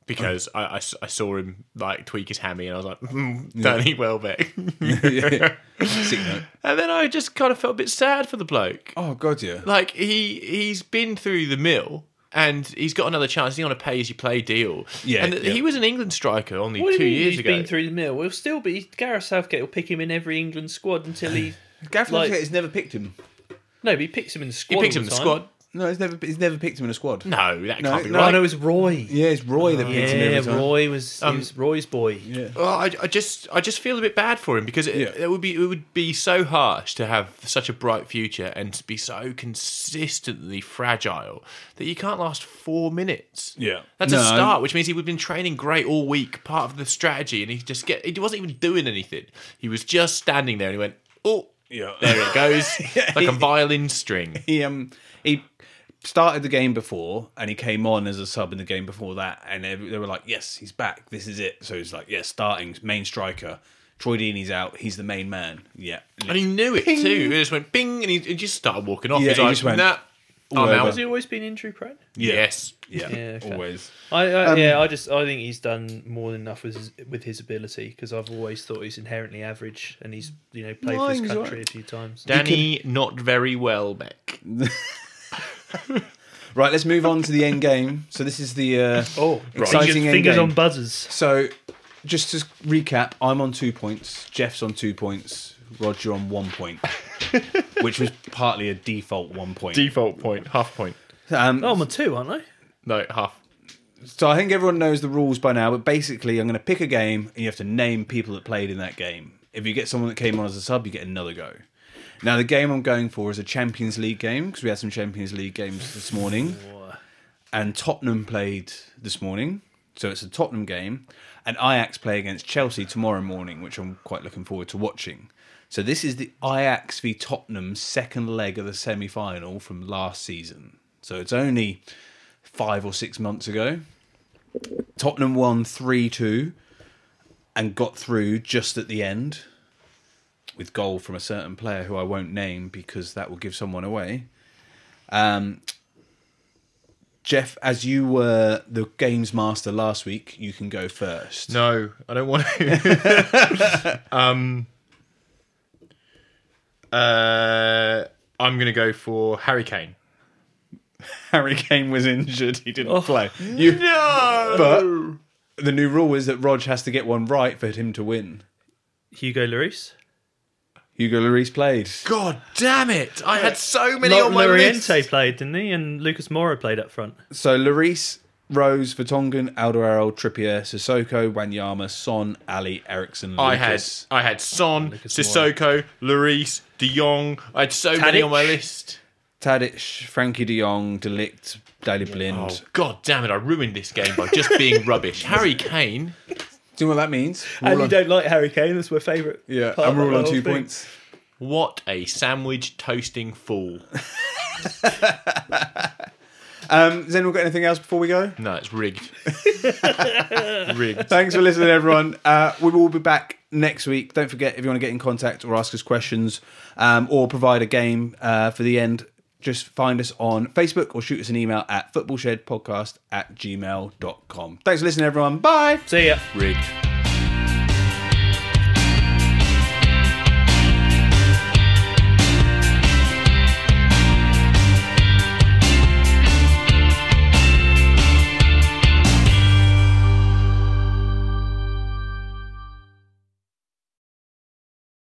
because I I saw him like tweak his hammy, and I was like, mm, Danny Welbeck. Sick note. and then I just kind of felt a bit sad for the bloke. Oh god, yeah. Like he he's been through the mill. And he's got another chance. He's on a pay-as-you-play deal. Yeah, and yeah. he was an England striker only What do two you mean years he's ago. been through the mill? We'll still be Gareth Southgate will pick him in every England squad until he Gareth like- Southgate has never picked him. no, but he picks him in the he squad. picks all him in the time. squad. No, he's never he's never picked him in a squad. No, that No, can't be no, Oh right. no, it was Roy. Yeah, it's Roy that picks him Yeah, every time. Yeah, Roy was he Um, was Roy's boy. Yeah. Well, I, I just, I just feel a bit bad for him because it, Yeah. it would be, it would be so harsh to have such a bright future and to be so consistently fragile that you can't last four minutes. Yeah. that's No, a start, which means he would have been training great all week, part of the strategy, and he just get, he wasn't even doing anything. He was just standing there, and he went, oh, Yeah. there it goes, like a violin string. He um he started the game before and he came on as a sub in the game before that and they they were like, Yes, he's back, this is it. So he's like, Yeah, starting, main striker. Troy Deeney's out, he's the main man. Yeah. And he knew it too. He just went bing, and he, he just started walking off. Yeah, He's he like, just went, nah, all I'm over. out. Has he always been injury prone? Yes. Yeah, Yeah, okay. always. I, I Um, yeah, I just I think he's done more than enough with his, with his ability because I've always thought he's inherently average and he's you know played No, for his country alright. a few times. Danny, not very well, Beck. Right, let's move on to the end game. So this is the uh, Oh, Exciting fingers, end fingers game. on buzzers. so. Just to recap, I'm on two points. Jeff's on two points. Roger on one point, which was partly a default one point. Default point, half point. Um, Oh, I'm on two, aren't I? No, half. So I think everyone knows the rules by now, but basically, I'm going to pick a game and you have to name people that played in that game. If you get someone that came on as a sub, you get another go. Now, the game I'm going for is a Champions League game because we had some Champions League games this morning, and Tottenham played this morning, so it's a Tottenham game, and Ajax play against Chelsea tomorrow morning, which I'm quite looking forward to watching. So this is the Ajax v Tottenham second leg of the semi-final from last season. So it's only five or six months ago. Tottenham won 3 2 and got through just at the end with goal from a certain player who I won't name because that will give someone away. Um, Jeff, as you were the games master last week, you can go first. No, I don't want to. um, uh, I'm going to go for Harry Kane. Harry Kane was injured; he didn't play. You, No, but the new rule is that Rog has to get one right for him to win. Hugo Lloris. Hugo Lloris played. God damn it! I had so many Lo- on my Loriente list. played, didn't he? And Lucas Moura played up front. So Lloris, Rose, Vertonghen, Alderweireld, Trippier, Sissoko, Wanyama, Son, Alli, Eriksen, I had Lucas. I had Son, Lucas Sissoko, Lloris, De Jong. I had so many on my list. Tadic, Frenkie de Jong, Delict, Daley Blind. Oh god damn it! I ruined this game by just being rubbish. Harry Kane. Do you know what that means? We're And you on- don't like Harry Kane? That's my favourite. yeah, part and we're all on two thing. points. What a sandwich toasting fool. Um, has anyone got anything else before we go? No, it's rigged. rigged. Thanks for listening, everyone. Uh, we will be back next week. Don't forget, if you want to get in contact or ask us questions um, or provide a game uh, for the end, just find us on Facebook or shoot us an email at footballshedpodcast at gmail.com. Thanks for listening, everyone. Bye. See ya. Rigged.